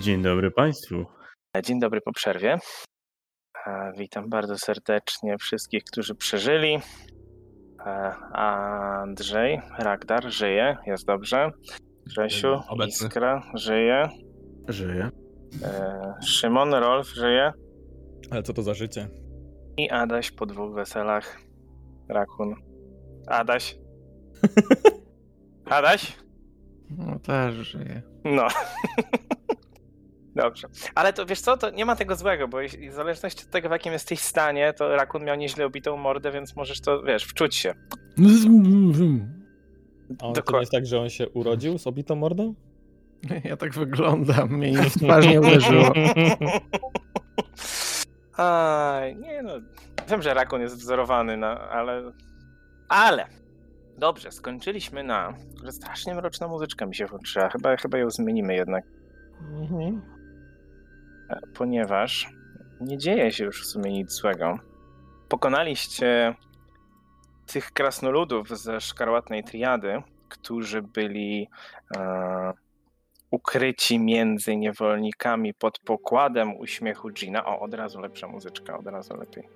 Dzień dobry Państwu. Dzień dobry po przerwie. Witam bardzo serdecznie wszystkich, którzy przeżyli. Andrzej, Ragdar żyje, jest dobrze. Grzesiu, Obecny. Iskra żyje. Żyję. E, Szymon, Rolf żyje. Ale co to za życie? I Adaś po dwóch weselach. Rakun. Adaś. Adaś? No też żyje. No. Dobrze. Ale to wiesz co, to nie ma tego złego, bo w zależności od tego, w jakim jesteś stanie, to Rakun miał nieźle obitą mordę, więc możesz to, wiesz, wczuć się. A on to nie jest tak, że on się urodził z obitą mordą? Ja tak wyglądam, mnie nic w twarz nie uderzyło. Aj, nie no. Wiem, że Rakun jest wzorowany, na, ale. Ale. Dobrze, skończyliśmy na. że Strasznie mroczna muzyczka mi się włączyła. Chyba, chyba ją zmienimy jednak. Mhm. Ponieważ nie dzieje się już w sumie nic złego. Pokonaliście tych krasnoludów ze szkarłatnej triady, którzy byli e, ukryci między niewolnikami pod pokładem uśmiechu Gina. O, od razu lepsza muzyczka, od razu lepiej.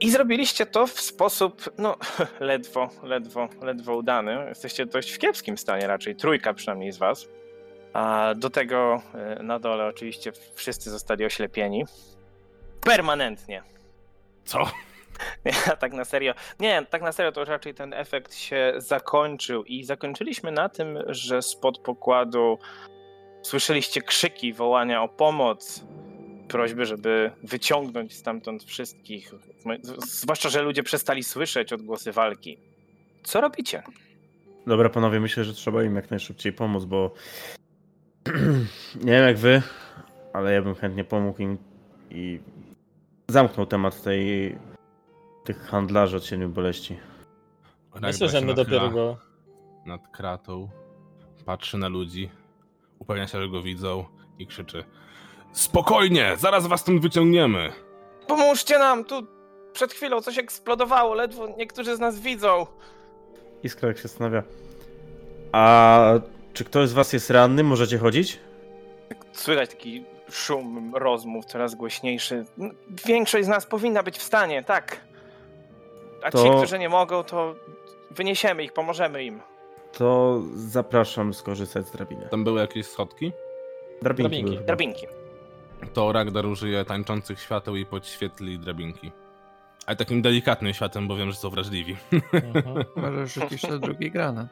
I zrobiliście to w sposób, no, ledwo, ledwo, ledwo udany. Jesteście dość w kiepskim stanie raczej, trójka przynajmniej z was. A do tego e, na dole oczywiście wszyscy zostali oślepieni. Permanentnie. Co? Nie, tak na serio. Nie, tak na serio to raczej ten efekt się zakończył i zakończyliśmy na tym, że spod pokładu słyszeliście krzyki, wołania o pomoc, prośby, żeby wyciągnąć stamtąd wszystkich. Zwłaszcza, że ludzie przestali słyszeć odgłosy walki. Co robicie? Dobra panowie, myślę, że trzeba im jak najszybciej pomóc, bo nie wiem jak wy, ale ja bym chętnie pomógł im i zamknął temat tej tych handlarzy od siedmiu boleści. Myślę, że my dopiero go... Nad kratą, patrzy na ludzi, upewnia się, że go widzą i krzyczy Spokojnie, zaraz was stąd wyciągniemy. Pomóżcie nam! Tu przed chwilą coś eksplodowało, ledwo niektórzy z nas widzą. Iskra jak się zastanawia. A czy ktoś z was jest ranny? Możecie chodzić? Słychać taki szum rozmów coraz głośniejszy. Większość z nas powinna być w stanie, tak. A ci, To- którzy nie mogą, to wyniesiemy ich, pomożemy im. To zapraszam skorzystać z drabiny. Tam były jakieś schodki? Drabinki. Drabinki. były. Drabinki. To Ragdar użyje tańczących świateł i podświetli drabinki. Ale takim delikatnym światłem, bo wiem, że są wrażliwi. Mhm. Może rzucisz na drugi granat.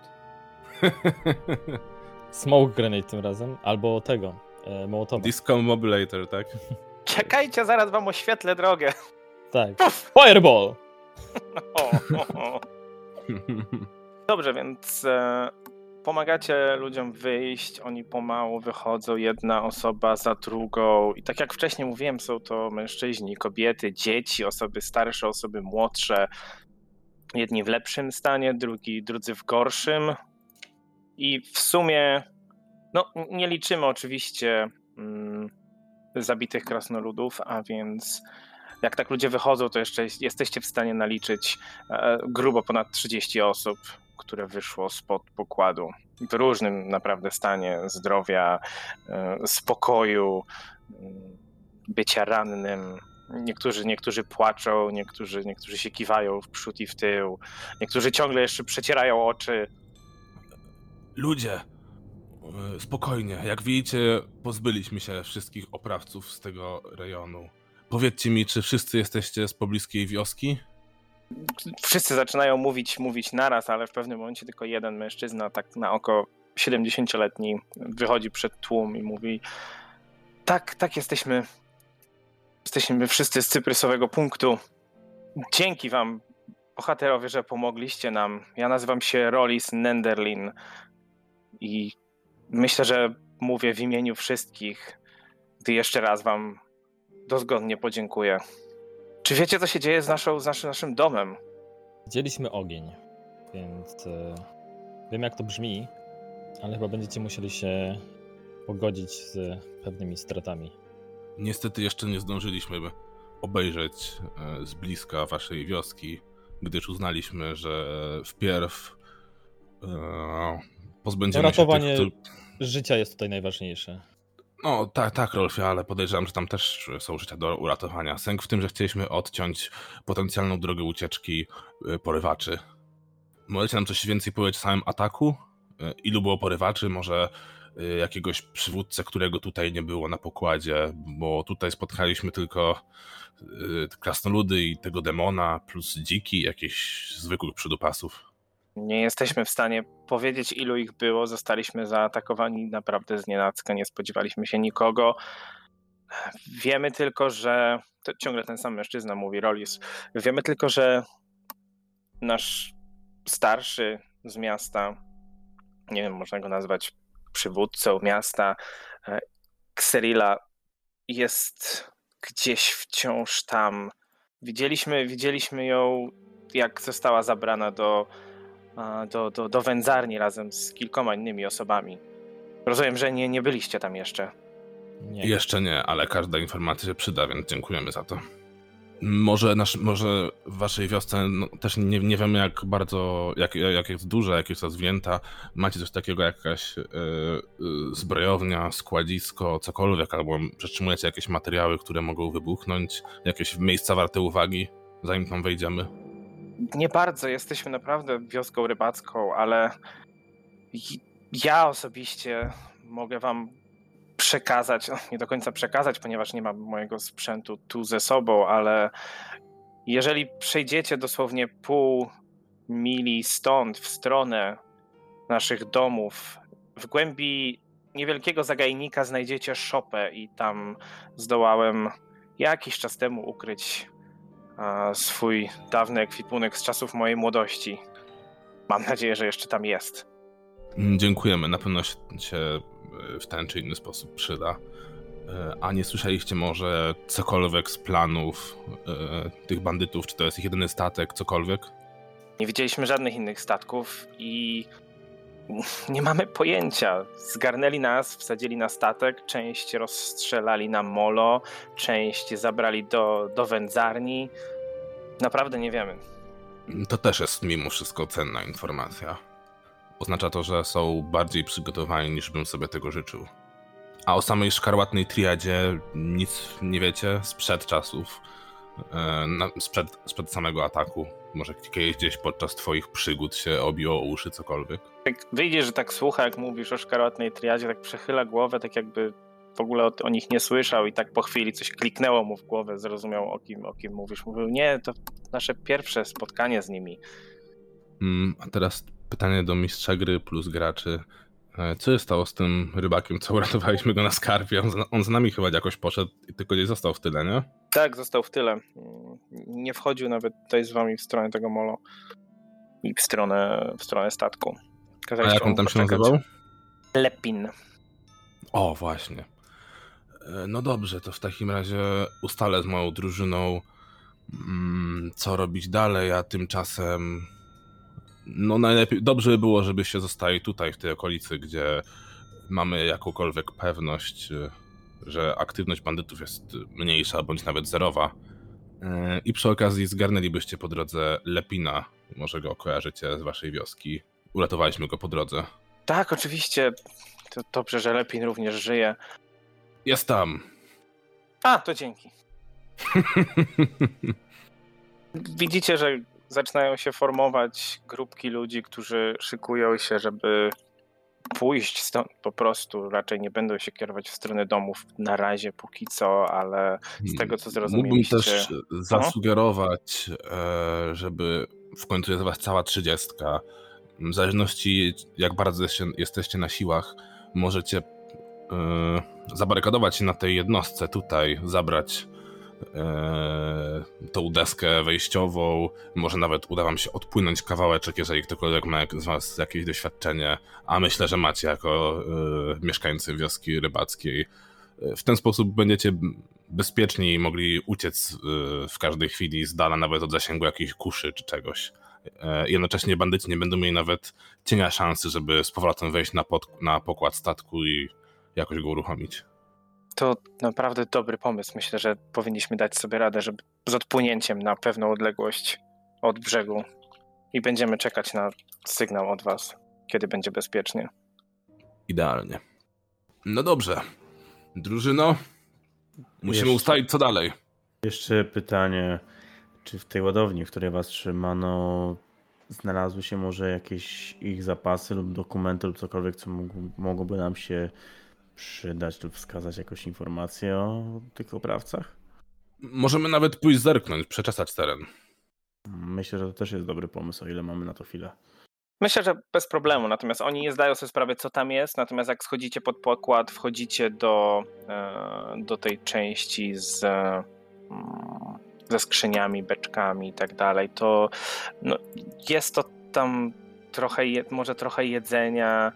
Smoke grenade tym razem, albo tego, e, Mołotowa. Disco Mobilator, tak? Czekajcie, zaraz wam oświetlę drogę. Tak. Fireball! O, o, o. Dobrze, więc e, pomagacie ludziom wyjść, oni pomału wychodzą, jedna osoba za drugą. I tak jak wcześniej mówiłem, są to mężczyźni, kobiety, dzieci, osoby starsze, osoby młodsze. Jedni w lepszym stanie, drugi, drudzy w gorszym. I w sumie, no nie liczymy oczywiście mm, zabitych krasnoludów, a więc jak tak ludzie wychodzą, to jeszcze jest- jesteście w stanie naliczyć e, grubo ponad 30 osób, które wyszło spod pokładu. W różnym naprawdę stanie zdrowia, e, spokoju, mm, bycia rannym. Niektórzy, niektórzy płaczą, niektórzy, niektórzy się kiwają w przód i w tył, niektórzy ciągle jeszcze przecierają oczy. Ludzie, e, spokojnie. Jak widzicie, pozbyliśmy się wszystkich oprawców z tego rejonu. Powiedzcie mi, czy wszyscy jesteście z pobliskiej wioski? Wszyscy zaczynają mówić, mówić naraz, ale w pewnym momencie tylko jeden mężczyzna, tak na oko 70-letni, wychodzi przed tłum i mówi: Tak, tak, jesteśmy. Jesteśmy wszyscy z cyprysowego punktu. Dzięki wam, bohaterowie, że pomogliście nam. Ja nazywam się Rolis Nenderlin i myślę, że mówię w imieniu wszystkich, gdy jeszcze raz wam dozgodnie podziękuję. Czy wiecie, co się dzieje z, naszą, z naszym, naszym domem? Widzieliśmy ogień, więc e, wiem jak to brzmi, ale chyba będziecie musieli się pogodzić z pewnymi stratami. Niestety jeszcze nie zdążyliśmy obejrzeć e, z bliska waszej wioski, gdyż uznaliśmy, że wpierw e, pozbędziemy Ratowanie- się tych. Życia jest tutaj najważniejsze. No tak, tak, Rolfie, ale podejrzewam, że tam też są życia do uratowania. Sęk w tym, że chcieliśmy odciąć potencjalną drogę ucieczki y, porywaczy. Możecie nam coś więcej powiedzieć o samym ataku? Y, Ilu było porywaczy? Może y, jakiegoś przywódcę, którego tutaj nie było na pokładzie? Bo tutaj spotkaliśmy tylko krasnoludy i tego demona, plus dziki, jakichś zwykłych przydupasów. Nie jesteśmy w stanie powiedzieć, ilu ich było. Zostaliśmy zaatakowani naprawdę z nie spodziewaliśmy się nikogo. Wiemy tylko, że. To ciągle ten sam mężczyzna mówi, Rolis. Wiemy tylko, że nasz starszy z miasta, nie wiem, można go nazwać przywódcą miasta, e, Xerila, jest gdzieś wciąż tam. Widzieliśmy, widzieliśmy ją, jak została zabrana do do, do, do wędzarni razem z kilkoma innymi osobami. Rozumiem, że nie, nie byliście tam jeszcze. Nie. Jeszcze nie, ale każda informacja się przyda, więc dziękujemy za to. Może, nasz, może w waszej wiosce no, też nie, nie wiemy jak bardzo, jak, jak jest duża, jak jest rozwinięta. Macie coś takiego, jakaś e, zbrojownia, składzisko, cokolwiek, albo przetrzymujecie jakieś materiały, które mogą wybuchnąć, jakieś miejsca warte uwagi, zanim tam wejdziemy. Nie bardzo, jesteśmy naprawdę wioską rybacką, ale ja osobiście mogę wam przekazać, no, nie do końca przekazać, ponieważ nie mam mojego sprzętu tu ze sobą, ale jeżeli przejdziecie dosłownie pół mili stąd w stronę naszych domów, w głębi niewielkiego zagajnika znajdziecie szopę i tam zdołałem jakiś czas temu ukryć swój dawny ekwipunek z czasów mojej młodości. Mam nadzieję, że jeszcze tam jest. Mm, Dziękujemy, na pewno się, się e, w ten czy inny sposób przyda. E, A nie słyszeliście może cokolwiek z planów e, tych bandytów? Czy to jest ich jedyny statek, cokolwiek? Nie widzieliśmy żadnych innych statków i nie mamy pojęcia. Zgarnęli nas, wsadzili na statek, część rozstrzelali na molo, część zabrali do, do wędzarni. Naprawdę nie wiemy. To też jest mimo wszystko cenna informacja. Oznacza to, że są bardziej przygotowani niż bym sobie tego życzył. A o samej szkarłatnej triadzie nic nie wiecie sprzed czasów, e, sprzed, sprzed samego ataku. Może kiedyś gdzieś podczas twoich przygód się obiło uszy cokolwiek. Jak wyjdzie, że tak słucha, jak mówisz o szkarłatnej triadzie, tak przechyla głowę, tak jakby w ogóle o, o nich nie słyszał i tak po chwili coś kliknęło mu w głowę, zrozumiał o kim, o kim mówisz. Mówił, nie, to nasze pierwsze spotkanie z nimi. Mm, a teraz pytanie do mistrza gry plus graczy. E, Co się stało z tym rybakiem, co uratowaliśmy go na skarpie? On, z- on z nami chyba jakoś poszedł i tylko gdzieś został w tyle, nie? Tak, został w tyle. Mm, Nie wchodził nawet tutaj z wami w stronę tego molo i w stronę, w stronę statku. A jak on tam się nazywał? Lepin. O, właśnie. E, No dobrze, to w takim razie ustalę z moją drużyną, mm, co robić dalej, a tymczasem. No najlepiej, dobrze by było, żebyście zostali tutaj, w tej okolicy, gdzie mamy jakąkolwiek pewność, e, że aktywność bandytów jest mniejsza bądź nawet zerowa. E, I przy okazji zgarnęlibyście po drodze Lepina, może go kojarzycie z waszej wioski. Uratowaliśmy go po drodze. Tak, oczywiście. To dobrze, że Lepin również żyje. Jest tam. A, to dzięki. Widzicie, że zaczynają się formować grupki ludzi, którzy szykują się, żeby pójść stąd po prostu. Raczej nie będą się kierować w stronę domów na razie, póki co, ale z tego co Mógłbym zrozumieliście... też zasugerować, e, żeby w końcu jest was cała trzydziestka. W zależności jak bardzo jesteście, na siłach, możecie e, zabarykadować się na tej jednostce tutaj, zabrać tą deskę wejściową, może nawet uda wam się odpłynąć kawałeczek, jeżeli ktokolwiek ma z was jakieś doświadczenie, a myślę, że macie jako e, mieszkańcy wioski rybackiej. W ten sposób będziecie bezpieczniej mogli uciec w każdej chwili z dala, nawet od zasięgu jakiejś kuszy czy czegoś. Jednocześnie bandyci nie będą mieli nawet cienia szansy, żeby z powrotem wejść na, pod, na pokład statku i jakoś go uruchomić. To naprawdę dobry pomysł. Myślę, że powinniśmy dać sobie radę, żeby z odpłynięciem na pewną odległość od brzegu i będziemy czekać na sygnał od was, kiedy będzie bezpiecznie. Idealnie. No dobrze. Drużyno, musimy Jeszcze- ustalić co dalej. Jeszcze pytanie, czy w tej ładowni, w której was trzymano, znalazły się może jakieś ich zapasy lub dokumenty lub cokolwiek, co mogłoby nam się przydać lub wskazać jakąś informację o tych oprawcach? Możemy nawet pójść zerknąć, przeczesać teren. Myślę, że to też jest dobry pomysł, o ile mamy na to chwilę. Myślę, że bez problemu, natomiast oni nie zdają sobie sprawy, co tam jest, natomiast jak schodzicie pod pokład, wchodzicie do, e, do tej części z, e, mm, ze skrzyniami, beczkami i tak dalej, to no, jest to tam trochę, może trochę jedzenia.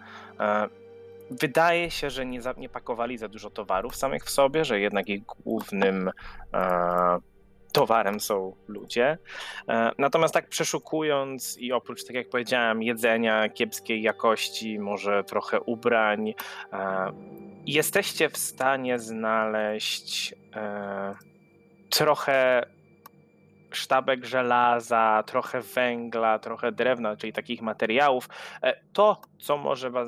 Wydaje się, że nie, za, nie pakowali za dużo towarów samych w sobie, że jednak ich głównym e, towarem są ludzie. E, Natomiast tak przeszukując i oprócz, tak jak powiedziałem, jedzenia kiepskiej jakości, może trochę ubrań, e, jesteście w stanie znaleźć e, trochę sztabek żelaza, trochę węgla, trochę drewna, czyli takich materiałów. E, To, co może Was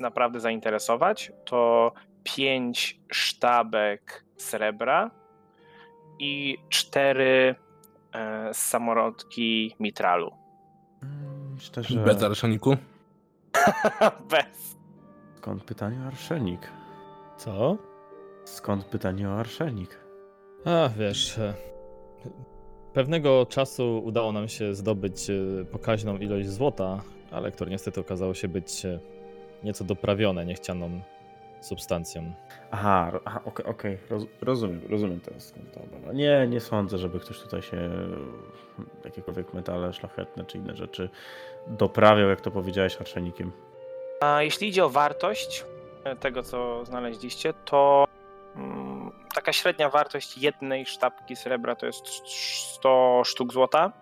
naprawdę zainteresować, to pięć sztabek srebra i cztery e, samorodki mitralu. Mm, Szczerze, Bez arszeniku? Bez. skąd pytanie o arszenik? Co? Skąd pytanie o arszenik? A, wiesz, e, pewnego czasu udało nam się zdobyć e, pokaźną ilość złota, ale które niestety okazało się być e, nieco doprawione niechcianą substancją. Aha, aha okej, okej, roz, rozumiem, rozumiem teraz obawa. Nie, nie sądzę, żeby ktoś tutaj się jakiekolwiek metale szlachetne czy inne rzeczy doprawiał, jak to powiedziałeś, arszenikiem. A jeśli idzie o wartość e, tego, co znaleźliście, to mm, taka średnia wartość jednej sztabki srebra to jest 100 sztuk złota.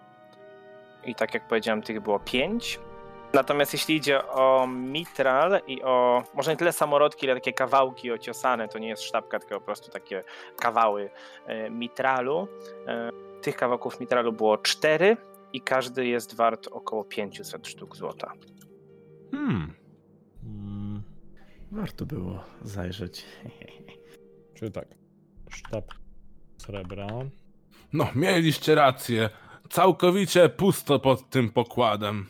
I tak jak powiedziałem, tych było 5. Natomiast jeśli idzie o mitral i o może nie tyle samorodki, ile takie kawałki ociosane, to nie jest sztabka, tylko po prostu takie kawały e, mitralu. E, Tych kawałków mitralu było 4 i każdy jest wart około 500 sztuk złota. Hmm. Mm, Warto było zajrzeć. czyli tak, sztab srebra. No, mieliście rację. Całkowicie pusto pod tym pokładem.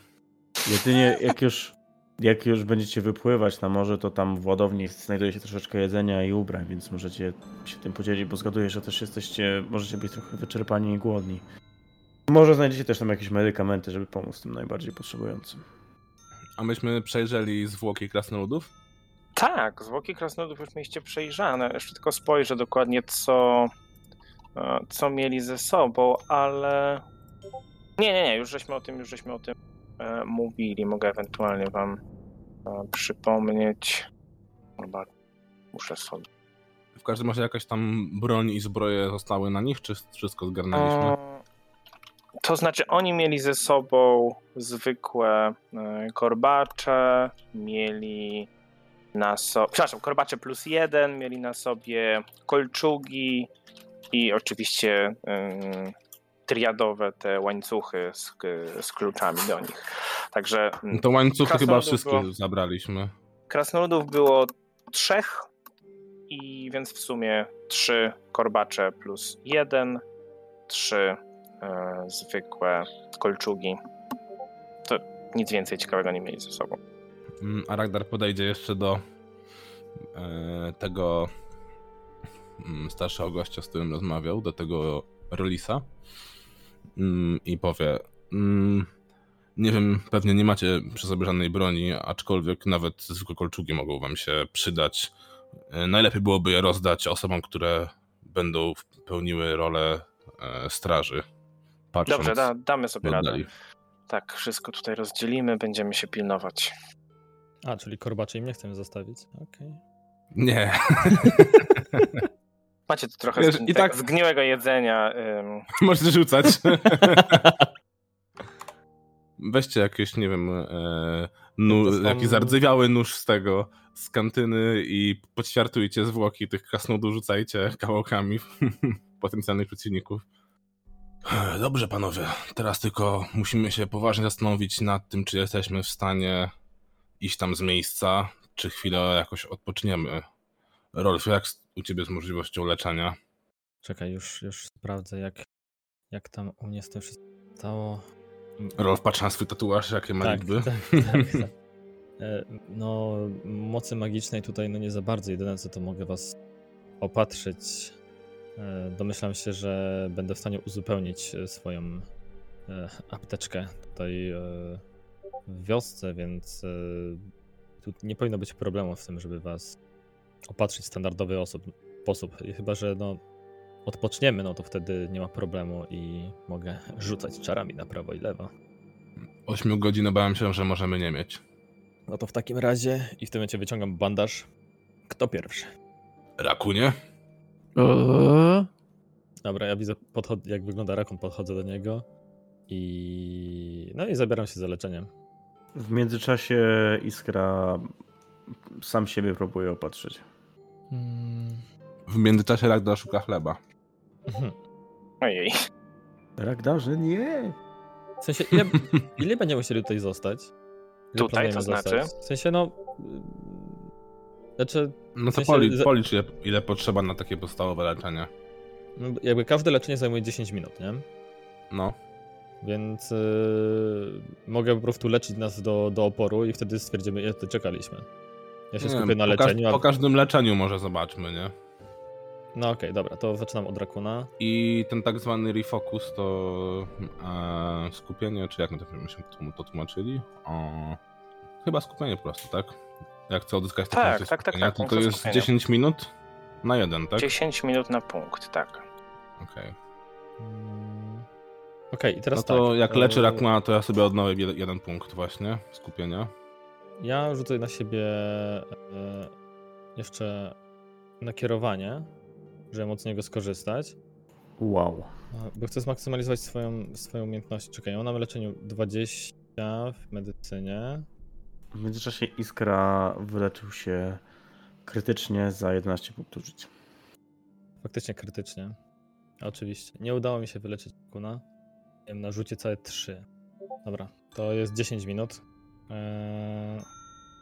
Jedynie jak już, jak już będziecie wypływać na morze, to tam w ładowni znajduje się troszeczkę jedzenia i ubrań, więc możecie się tym podzielić, bo zgaduję, że też jesteście, możecie być trochę wyczerpani i głodni. Może znajdziecie też tam jakieś medykamenty, żeby pomóc tym najbardziej potrzebującym. A myśmy przejrzeli zwłoki krasnoludów? Tak, zwłoki krasnoludów już mieliście przejrzane. Jeszcze tylko spojrzę dokładnie, co, e, co mieli ze sobą, ale. Nie, nie, nie, już żeśmy o tym, już żeśmy o tym e, mówili. Mogę ewentualnie wam e, przypomnieć. Chyba muszę sobie. W każdym razie jakaś tam broń i zbroje zostały na nich, czy wszystko zgarnęliśmy? E, To znaczy, oni mieli ze sobą zwykłe e, korbacze, mieli na sobie. Przepraszam, korbacze plus jeden, mieli na sobie kolczugi i oczywiście ym, triadowe te łańcuchy z, z kluczami do nich. Także No to łańcuchy chyba wszystkie było- zabraliśmy. krasnoludów było trzech i więc w sumie trzy korbacze plus jeden, trzy e, zwykłe kolczugi. To nic więcej ciekawego nie mieli ze sobą. Mm, A Ragnar podejdzie jeszcze do e, tego mm, starszego gościa, z którym rozmawiał, do tego Rolisa mm, i powie nie wiem, pewnie nie macie przy sobie żadnej broni, aczkolwiek nawet zwykłe kolczugi mogą wam się przydać. E, Najlepiej byłoby je rozdać osobom, które będą pełniły rolę e, straży. Patrząc Dobrze, da, damy sobie radę. Tak, wszystko tutaj rozdzielimy, będziemy się pilnować. A, czyli korbaczy im nie chcemy zostawić. Okej. Nie, Macie tu trochę Wiesz, z, i tak- zgniłego jedzenia. ym, Możesz rzucać. Weźcie jakieś, nie wiem, e, nu, To są- jakiś zardzewiały nóż z tego, z kantyny i podświartujcie zwłoki tych kasnudów, rzucajcie kawałkami potencjalnych przeciwników. Dobrze, panowie. Teraz tylko musimy się poważnie zastanowić nad tym, czy jesteśmy w stanie iść tam z miejsca, czy chwilę jakoś odpoczniemy. Rolf, jak u ciebie z możliwością leczenia? Czekaj, już, już sprawdzę, jak, jak tam u mnie z tym wszystkim stało. Rolf, patrz na swój tatuaż, jakie ma tak, liczby. tak, tak, tak. E, No, mocy magicznej tutaj no nie za bardzo. Jedyne co to mogę was opatrzyć. E, Domyślam się, że będę w stanie uzupełnić e, swoją apteczkę tutaj w wiosce, więc e, tu nie powinno być problemu w tym, żeby was opatrzyć w standardowy osób, sposób. I chyba, że no odpoczniemy, no to wtedy nie ma problemu i mogę rzucać czarami na prawo i lewo. 8 godzin bałem się, że możemy nie mieć. No to w takim razie i w tym momencie wyciągam bandaż. Kto pierwszy? Rakunie? O, Dobra, ja widzę podchod- jak wygląda rakun, podchodzę do niego i no i zabieram się za leczeniem. W międzyczasie Iskra sam siebie próbuje opatrzyć. W międzyczasie Ragnar szuka chleba. Mhm. Ojej. Ragdarze, nie! W sensie, ile, ile będziemy musieli tutaj zostać? Ile Tutaj, to znaczy? zostać? W sensie, no... Znaczy, No W to sensie policz ile, ile potrzeba na takie podstawowe leczenie. no jakby każde leczenie zajmuje 10 minut, nie? No. Więc y, mogę po prostu leczyć nas do, do oporu i wtedy stwierdzimy, ile czekaliśmy. Ja się Nie skupię wiem, na po, każ- leczeniu, a... po każdym leczeniu może zobaczmy, nie? No okej, dobra, to zaczynam od rakuna. I ten tak zwany refocus to e, skupienie, czy jak my to, myśmy to tłumaczyli? O, chyba skupienie po prostu, tak? Jak chcę odzyskać Tak, taką tak, tak, skupienia, tak, to, to jest skupienia. 10 minut na jeden, tak? 10 minut na punkt, tak. Okej. Mm, Okej, i teraz No to tak. jak leczy e, Rakuna, to ja sobie odnowię jed- jeden punkt właśnie skupienia. Ja rzucę na siebie e, jeszcze nakierowanie, żeby móc z niego skorzystać. Wow. e, Bo chcę zmaksymalizować swoją, swoją umiejętność. Czekaj, ja mam na leczeniu 20 w medycynie. W międzyczasie Iskra wyleczył się krytycznie za 11 punktów życia. Faktycznie krytycznie. Oczywiście. Nie udało mi się wyleczyć kuna. Na rzucie całe 3. Dobra, to jest 10 minut. Eee,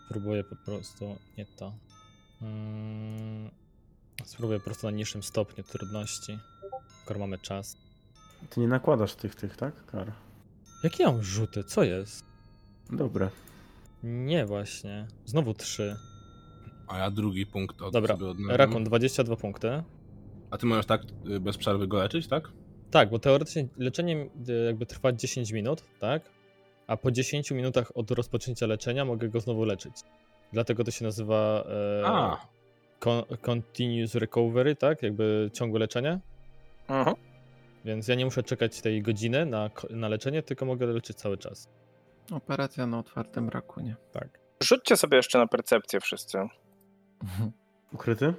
próbuję po prostu. Nie to. Mm, spróbuję po prostu na niższym stopniu trudności. Skoro mamy czas. Ty nie nakładasz tych, tych, tak? Kar. Jakie ja mam rzuty? Co jest? Dobre. Nie, właśnie. Znowu 3. A ja drugi punkt od Dobra. Rakun 22 punkty. A ty możesz tak y, bez przerwy go leczyć, tak? Tak, bo teoretycznie leczenie y, jakby trwa 10 minut, tak? A po 10 minutach od rozpoczęcia leczenia mogę go znowu leczyć. Dlatego to się nazywa e, A, con- Continuous Recovery, tak? Jakby ciągłe leczenie. Mhm. Więc ja nie muszę czekać tej godziny na, na leczenie, tylko mogę leczyć cały czas. operacja na otwartym rakunie. Tak. Rzućcie sobie jeszcze na percepcję wszyscy. Ukryty?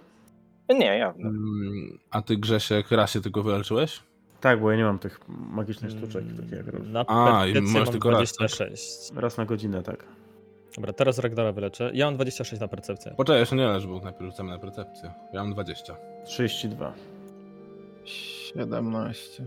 Nie, ja. mm, a ty Grzesiek raz się tylko wyleczyłeś? Tak, bo ja nie mam tych magicznych sztuczek, takich jak. Na A, i percepcję masz tylko raz, tak? 26. Raz na godzinę, tak. Dobra, teraz Ragdara wyleczę. Ja mam 26 na percepcję. Poczekaj, jeszcze nie leż, bo najpierw rzucamy na percepcję. Ja mam 20. 32. 17.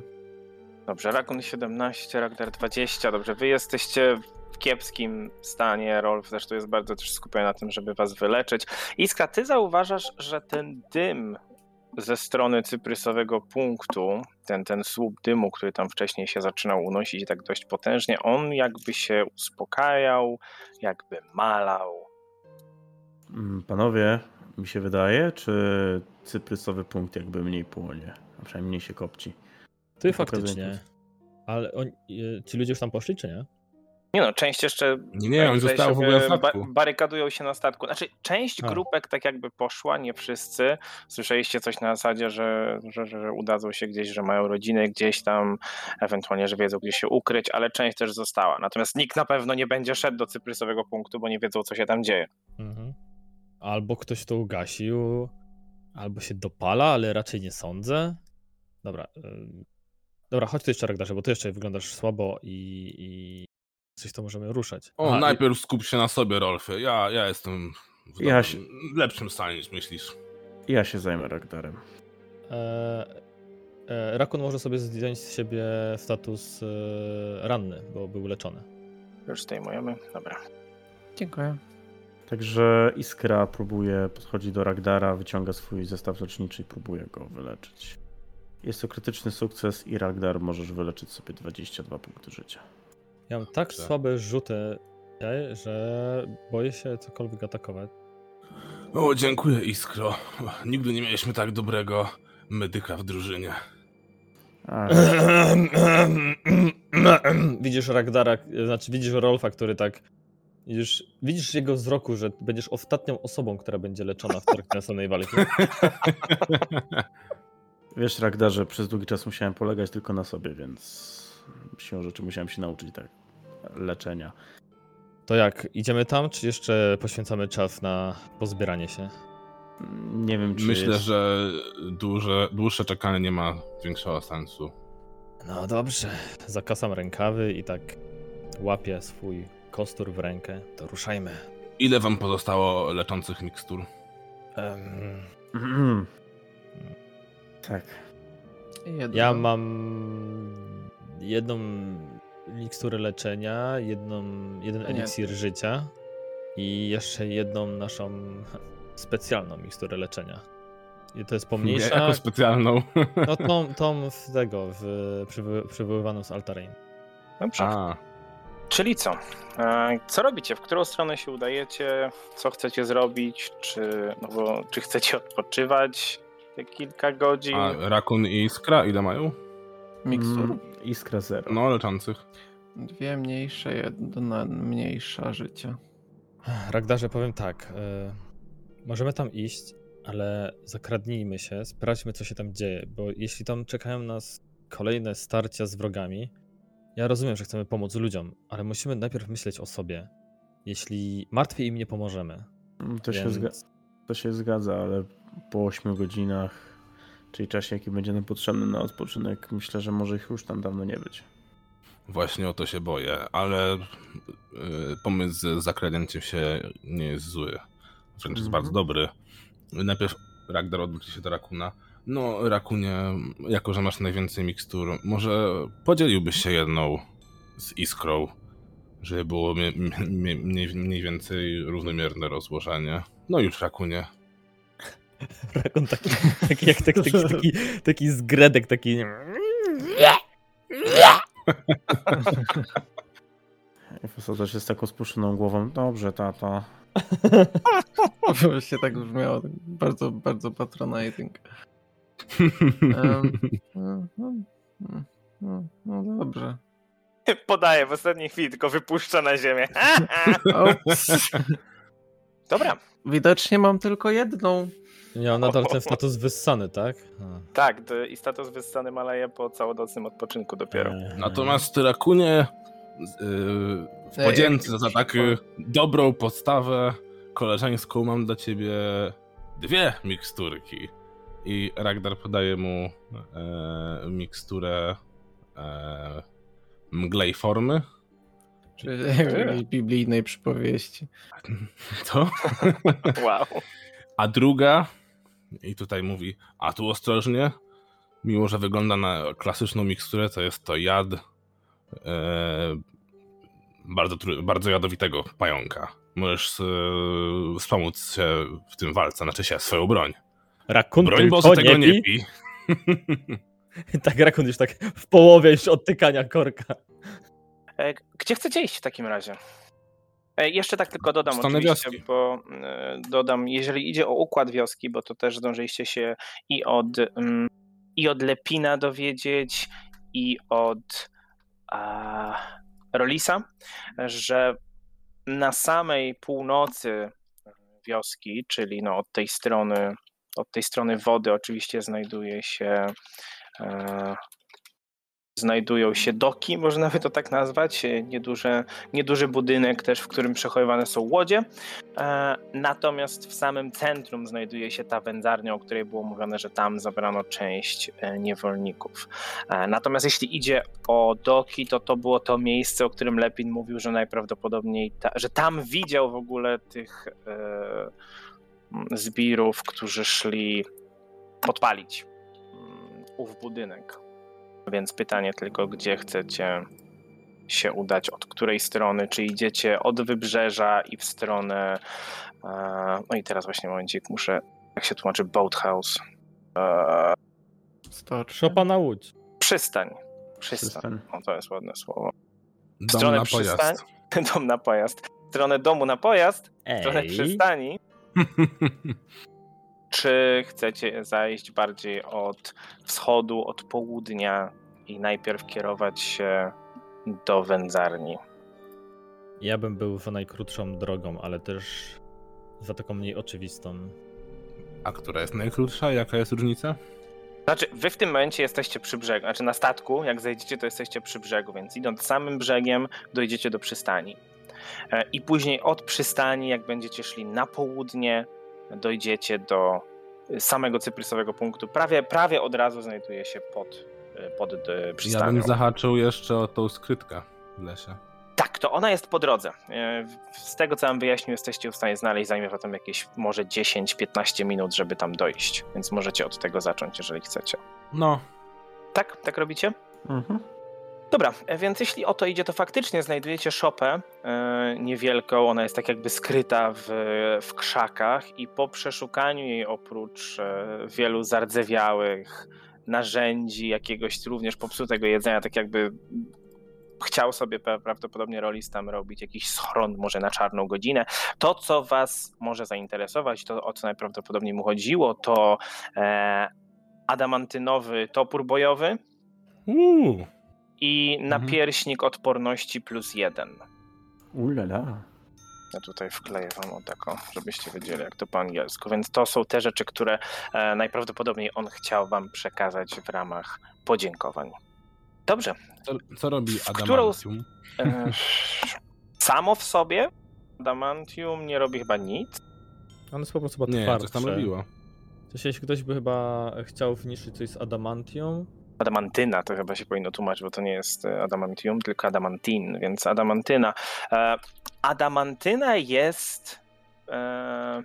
Dobrze, Rakun 17, Ragnar 20. Dobrze, wy jesteście w kiepskim stanie. Rolf zresztą jest bardzo też skupiony na tym, żeby was wyleczyć. Iskra, ty zauważasz, że ten dym ze strony cyprysowego punktu, ten, ten słup dymu, który tam wcześniej się zaczynał unosić tak dość potężnie, on jakby się uspokajał, jakby malał. Mm, Panowie, mi się wydaje, czy cyprysowy punkt jakby mniej płonie, a przynajmniej mniej się kopci. Ty faktycznie. Ale oni, y, ci ludzie już tam poszli, czy nie? Nie no, część jeszcze Nie, nie, oni zdaje zostały w ogóle statku. barykadują się na statku. Znaczy, część A. grupek tak jakby poszła, nie wszyscy. Słyszeliście coś na zasadzie, że, że, że udadzą się gdzieś, że mają rodziny gdzieś tam, ewentualnie, że wiedzą, gdzie się ukryć, ale część też została. Natomiast nikt na pewno nie będzie szedł do cyprysowego punktu, bo nie wiedzą, co się tam dzieje. Mhm. Albo ktoś to ugasił, albo się dopala, ale raczej nie sądzę. Dobra. Dobra, chodź tu jeszcze Ragdarze, bo ty jeszcze wyglądasz słabo i, i coś to możemy ruszać. O, Aha, i- najpierw skup się na sobie, Rolfie. Ja, ja jestem w Ja się- lepszym stanie niż myślisz. Ja się zajmę Ragdarem. E, e, Rakun może sobie zdjąć z siebie status e, ranny, bo był leczony. Już zdejmujemy. Dobra. Dziękuję. Także Iskra próbuje, podchodzi do Ragdara, wyciąga swój zestaw leczniczy i próbuje go wyleczyć. Jest to krytyczny sukces i Ragdar możesz wyleczyć sobie 22 punkty życia. Ja mam tak Dobrze. słabe rzuty, że boję się cokolwiek atakować. O, dziękuję, Iskro. Nigdy nie mieliśmy tak dobrego medyka w drużynie. Widzisz Ragdara, znaczy widzisz Rolfa, który tak. Widzisz, widzisz jego wzroku, że będziesz ostatnią osobą, która będzie leczona w trakcie następnej walki. wiesz, Ragdarze, przez długi czas musiałem polegać tylko na sobie, więc siłą rzeczy musiałem się nauczyć tak leczenia. To jak, idziemy tam, czy jeszcze poświęcamy czas na pozbieranie się? Nie wiem, czy Myślę, jest... że duże, dłuższe czekanie nie ma większego sensu. No dobrze. Zakasam rękawy i tak łapię swój kostur w rękę. To ruszajmy. Ile wam pozostało leczących mikstur? Em, tak. Jedno. ja mam jedną miksturę leczenia, jedną, jeden eliksir życia i jeszcze jedną naszą specjalną miksturę leczenia. I to jest pomniejsza. Jako specjalną. No tą, tą w tego, w przywo- przywoływaną z Altarain. Dobrze. A, Czyli co? E, Co robicie? W którą stronę się udajecie? Co chcecie zrobić? Czy, no bo, czy chcecie odpoczywać te kilka godzin? a Rakun i Iskra ile mają? Mikstur. Mm, Iskra zero. No, leczących. Dwie mniejsze, jedna mniejsza życia. Ragdarze, powiem tak. y, możemy tam iść, ale zakradnijmy się, sprawdźmy, co się tam dzieje, bo jeśli tam czekają nas kolejne starcia z wrogami, ja rozumiem, że chcemy pomóc ludziom, ale musimy najpierw myśleć o sobie. Jeśli martwiej im nie pomożemy. To, się więc... zga... to się zgadza, ale po 8 godzinach, czyli czasie, jaki będzie nam potrzebny na odpoczynek, myślę, że może ich już tam dawno nie być. Właśnie o to się boję, ale y, pomysł z zakradnięciem się nie jest zły. Wręcz jest Mhm. bardzo dobry. Najpierw Ragdar odwróci się do Rakuna. No, Rakunie, jako że masz najwięcej mikstur, może podzieliłbyś się jedną z Iskrą, żeby było mie- mniej, mniej więcej równomierne rozłożenie. No już, Rakunie. Rakon taki, taki jak taki, taki, taki, taki zgredek, taki... I Fosa też jest taką spuszoną głową. Dobrze, tato. Właśnie tak brzmiało. Bardzo, bardzo patronating. Em, no, no, no, no dobrze. Podaję w ostatniej chwili, tylko wypuszcza na ziemię. Dobra, Widocznie mam tylko jedną. Miał nadal ten status wyssany, tak? A. tak, i status wyssany maleje po całodocnym odpoczynku dopiero. Eee, Natomiast Rakunie, yy, podzięce za tak y, dobrą postawę koleżeńską mam dla ciebie dwie miksturki. I Ragdar podaje mu e, miksturę e, mglej formy. W jakiejś biblijnej przypowieści. To. Wow. A druga, i tutaj mówi, a tu ostrożnie, mimo że wygląda na klasyczną miksturę, to jest to jad e, bardzo, bardzo jadowitego pająka. Możesz e, wspomóc się w tym walce, znaczy się swoją broń. Rakun Broń tylko Boże tego nie nie pi. pij. Tak, Rakun już tak w połowie już odtykania korka. E, Gdzie chcecie iść w takim razie? E, Jeszcze tak tylko dodam stronę oczywiście, wioski. bo e, dodam, jeżeli idzie o układ wioski, bo to też zdążyliście się i od, mm, i od Lepina dowiedzieć, i od a, Rolisa, że na samej północy wioski, czyli no od tej strony, od tej strony wody oczywiście znajduje się e, znajdują się doki, można by to tak nazwać, e, nieduże, nieduży budynek też, w którym przechowywane są łodzie. E, Natomiast w samym centrum znajduje się ta wędzarnia, o której było mówione, że tam zabrano część e, niewolników. Natomiast jeśli idzie o doki, to to było to miejsce, o którym Lepin mówił, że najprawdopodobniej, ta, że tam widział w ogóle tych e, zbirów, którzy szli podpalić mm, ów budynek. Więc pytanie tylko, gdzie chcecie się udać, od której strony, czy idziecie od wybrzeża i w stronę, e, no i teraz właśnie momencik, muszę, jak się tłumaczy, boathouse, e. Szopa na łódź. przystań, przystań, Przystań. o to jest ładne słowo, w Dom stronę na przystań, pojazd. dom na pojazd, w stronę domu na pojazd, w stronę przystani, czy chcecie zajść bardziej od wschodu, od południa i najpierw kierować się do wędzarni? ja bym był za najkrótszą drogą, ale też za taką mniej oczywistą. A która jest najkrótsza? Jaka jest różnica? Znaczy, wy w tym momencie jesteście przy brzegu, znaczy na statku, jak zejdziecie, to jesteście przy brzegu, więc idąc samym brzegiem, dojdziecie do przystani. E, I później od przystani, jak będziecie szli na południe, dojdziecie do samego cyprysowego punktu. Prawie, prawie od razu znajduje się pod, pod e, Ja przystanią. bym zahaczył jeszcze o tą skrytkę w lesie. Tak, to ona jest po drodze. E, Z tego, co wam wyjaśnił, jesteście w stanie znaleźć. Zajmie wam jakieś może 10-15 minut, żeby tam dojść, więc możecie od tego zacząć, jeżeli chcecie. No, Tak? Tak robicie? Mhm. Dobra, e, więc jeśli o to idzie, to faktycznie znajdujecie szopę niewielką. Ona jest tak jakby skryta w, w krzakach i po przeszukaniu jej oprócz wielu zardzewiałych narzędzi, jakiegoś również popsutego jedzenia, tak jakby chciał sobie prawdopodobnie Rolis tam robić jakiś schron może na czarną godzinę. To, co was może zainteresować, to o co najprawdopodobniej mu chodziło, to e, adamantynowy topór bojowy, Uuu, i Mhm. napierśnik odporności plus jeden. Ulala. Ja tutaj wkleję wam o taką, żebyście wiedzieli jak to po angielsku. Więc to są te rzeczy, które e, najprawdopodobniej on chciał wam przekazać w ramach podziękowań. Dobrze. co, co robi W którą- Adamantium? E, samo w sobie Adamantium nie robi chyba nic. On jest po prostu chyba Nie, coś tam robiło. Sensie, jeśli ktoś by chyba chciał zniszczyć coś z adamantium, Adamantyna to chyba się powinno tłumaczyć, bo to nie jest e, adamantium, tylko adamantin, więc adamantyna. Adamantyna jest e,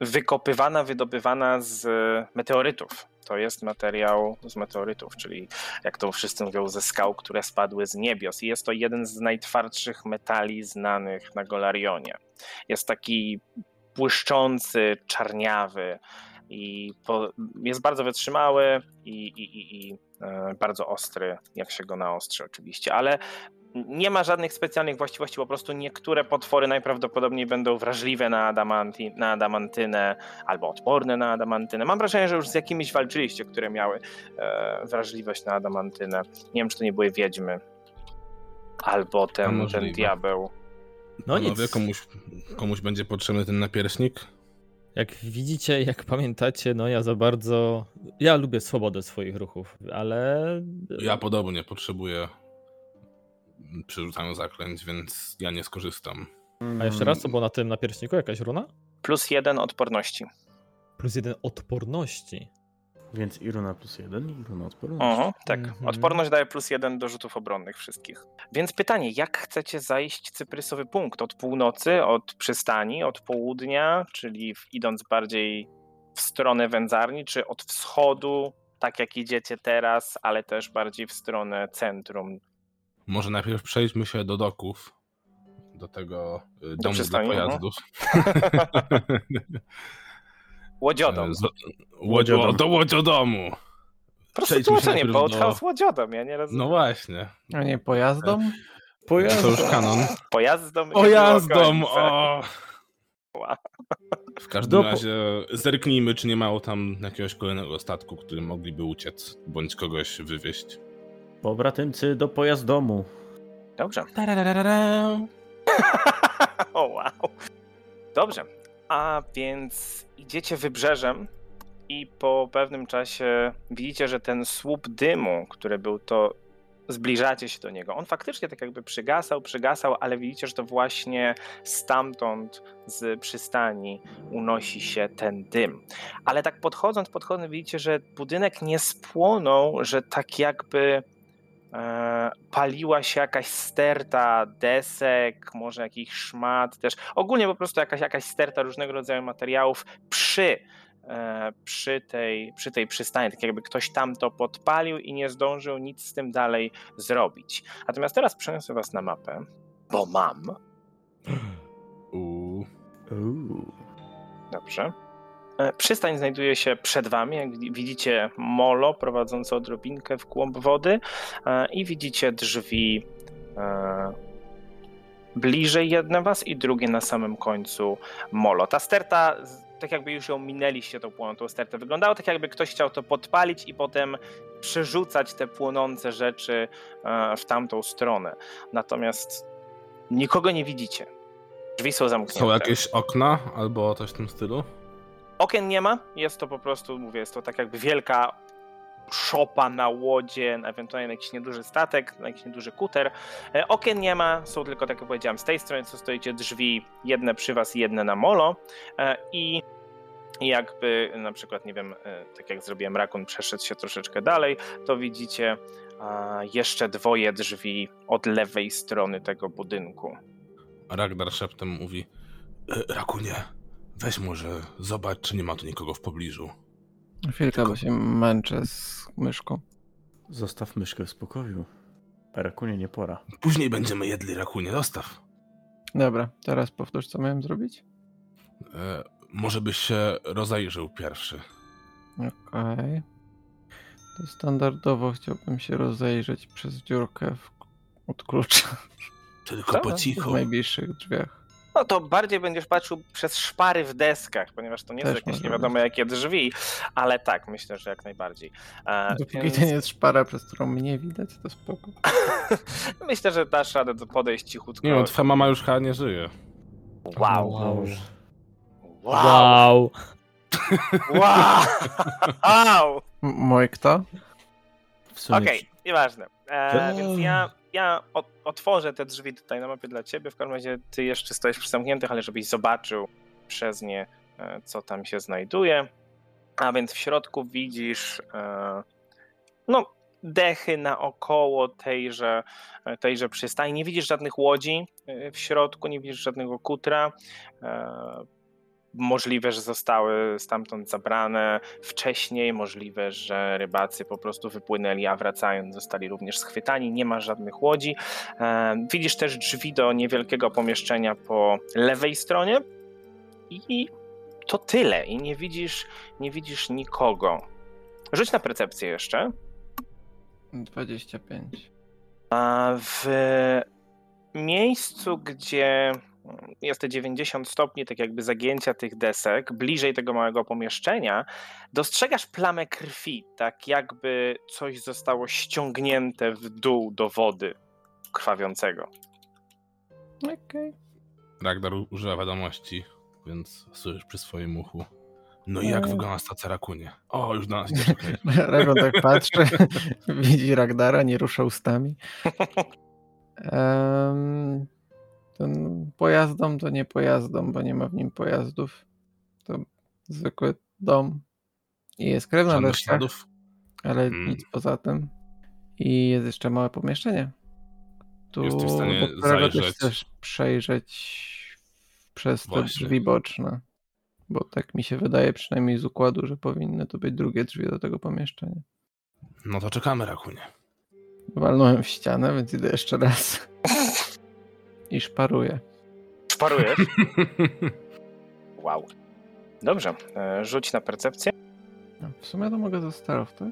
wykopywana, wydobywana z meteorytów. To jest materiał z meteorytów, czyli jak to wszyscy mówią, ze skał, które spadły z niebios. I jest to jeden z najtwardszych metali znanych na Golarionie. Jest taki błyszczący, czarniawy i po, jest bardzo wytrzymały i, i, i, i e, bardzo ostry, jak się go naostrzy oczywiście, ale nie ma żadnych specjalnych właściwości, po prostu niektóre potwory najprawdopodobniej będą wrażliwe na, adamanti, na adamantynę albo odporne na adamantynę. Mam wrażenie, że już z jakimiś walczyliście, które miały e, wrażliwość na adamantynę. Nie wiem, czy to nie były wiedźmy albo ten, ten diabeł. no Panowie, nic. komuś, komuś będzie potrzebny ten napierśnik? Jak widzicie, jak pamiętacie, no ja za bardzo. Ja lubię swobodę swoich ruchów, ale. Ja podobnie potrzebuję przy rzucaniu zaklęć, więc ja nie skorzystam. A jeszcze raz, co było na tym napierśniku? Jakaś runa? Plus jeden odporności. Plus jeden odporności. Więc i runa plus jeden, i runa odporności. Oho, tak. Mhm. Odporność daje plus jeden do rzutów obronnych wszystkich. Więc pytanie, jak chcecie zajść cyprysowy punkt? Od północy, od przystani, od południa, czyli w, idąc bardziej w stronę wędzarni, czy od wschodu, tak jak idziecie teraz, ale też bardziej w stronę centrum? Może najpierw przejdźmy się do doków, do tego y, domu dla no. pojazdów. Łodziodom. E, z- Łodzio, Łodziodom. do łodziodomu! Proszę tłumaczenie, Boathouse do- łodziodom, ja nie rozumiem. No właśnie, A nie pojazdom? to już kanon. Pojazdom. Pojazdom! O! W każdym Do razie zerknijmy, czy nie mało tam jakiegoś kolejnego statku, którym mogliby uciec, bądź kogoś wywieźć. Pobratymcy do pojazdomu. Dobrze. o wow. Dobrze. A więc idziecie wybrzeżem i po pewnym czasie widzicie, że ten słup dymu, który był to zbliżacie się do niego. On faktycznie tak jakby przygasał, przygasał, ale widzicie, że to właśnie stamtąd z przystani unosi się ten dym. Ale tak podchodząc, podchodząc, widzicie, że budynek nie spłonął, że tak jakby paliła się jakaś sterta desek, może jakiś szmat też. Ogólnie po prostu jakaś, jakaś sterta różnego rodzaju materiałów przy przy, e, przy, tej, przy tej przystani, tak jakby ktoś tam to podpalił i nie zdążył nic z tym dalej zrobić. Natomiast teraz przeniosę was na mapę, bo mam. Uuu. Uuu. Dobrze. E, Przystań znajduje się przed wami. Jak wi- widzicie molo prowadzące odrobinkę w głąb wody e, i widzicie drzwi e, bliżej jedne was i drugie na samym końcu molo. Ta sterta, tak jakby już ją minęliście tą płonącą stertę, wyglądało tak jakby ktoś chciał to podpalić i potem przerzucać te płonące rzeczy w tamtą stronę. Natomiast nikogo nie widzicie. Drzwi są zamknięte. Są jakieś okna albo coś w tym stylu? Okien nie ma, jest to po prostu, mówię, jest to tak jakby wielka szopa na łodzie, ewentualnie na jakiś nieduży statek, na jakiś nieduży kuter. E, Okien nie ma, są tylko, tak jak powiedziałem, z tej strony, co stoicie, drzwi, jedne przy was, jedne na molo E, i jakby na przykład, nie wiem, e, tak jak zrobiłem rakun, przeszedł się troszeczkę dalej, to widzicie jeszcze dwoje drzwi od lewej strony tego budynku. Ragnar szeptem mówi: "E, Rakunie, weź może zobacz, czy nie ma tu nikogo w pobliżu. Chwilkę, bo się męczę z myszką. Zostaw myszkę w spokoju. Rakunie nie pora. Później będziemy jedli rakunie, zostaw. Dobra, teraz powtórz, co miałem zrobić? E, może byś się rozejrzył pierwszy. Okej. To standardowo chciałbym się rozejrzeć przez dziurkę w, od klucza Tylko Dobra, po w cichu. najbliższych drzwiach. No to bardziej będziesz patrzył przez szpary w deskach, ponieważ to nie są Też jakieś może nie wiadomo jakie drzwi, ale tak, myślę, że jak najbardziej. E, Dopóki więc to nie jest szpara, przez którą mnie widać, to spoko. myślę, że dasz radę do- podejść cichutko. Nie wiem, twoja mama już chyba nie żyje. Wow. Wow. Wow. Wow. Wow. Kto? W sumie Okej, nieważne. E, więc ja, ja ot- otworzę te drzwi tutaj na mapie dla ciebie. W każdym razie ty jeszcze stoisz przy zamkniętych, ale żebyś zobaczył przez nie, e, co tam się znajduje. A więc w środku widzisz e, no, dechy naokoło tejże, e, tejże przystani. Nie widzisz żadnych łodzi e, w środku, nie widzisz żadnego kutra. E, Możliwe, że zostały stamtąd zabrane wcześniej, możliwe, że rybacy po prostu wypłynęli, a wracając zostali również schwytani. Nie ma żadnych łodzi. E, Widzisz też drzwi do niewielkiego pomieszczenia po lewej stronie i to tyle. I nie widzisz, nie widzisz nikogo. Rzuć na percepcję jeszcze. 25. A w miejscu, gdzie jest te 90 stopni, tak jakby zagięcia tych desek, bliżej tego małego pomieszczenia, dostrzegasz plamę krwi, tak jakby coś zostało ściągnięte w dół do wody krwawiącego. Okej. Ragnar u- używa wiadomości, więc słyszysz przy swoim uchu. No i jak Eee. wygląda stacja rakunie? O, już do nas idziesz. Regon tak patrzy, widzi Ragdara, nie rusza ustami. Um, ten pojazdom to nie pojazdom, bo nie ma w nim pojazdów. To zwykły dom. I jest krew na ale Mm. nic poza tym. I jest jeszcze małe pomieszczenie. Tu Jesteś w stanie do którego też zajrzeć. przejrzeć przez te Właśnie. drzwi boczne. Bo tak mi się wydaje, przynajmniej z układu, że powinny to być drugie drzwi do tego pomieszczenia. No to czekamy, rakunie. Walnąłem w ścianę, więc idę jeszcze raz. I szparuję. Szparujesz? Wow. Dobrze, e, rzuć na percepcję. A, W sumie to mogę ze starów, tak?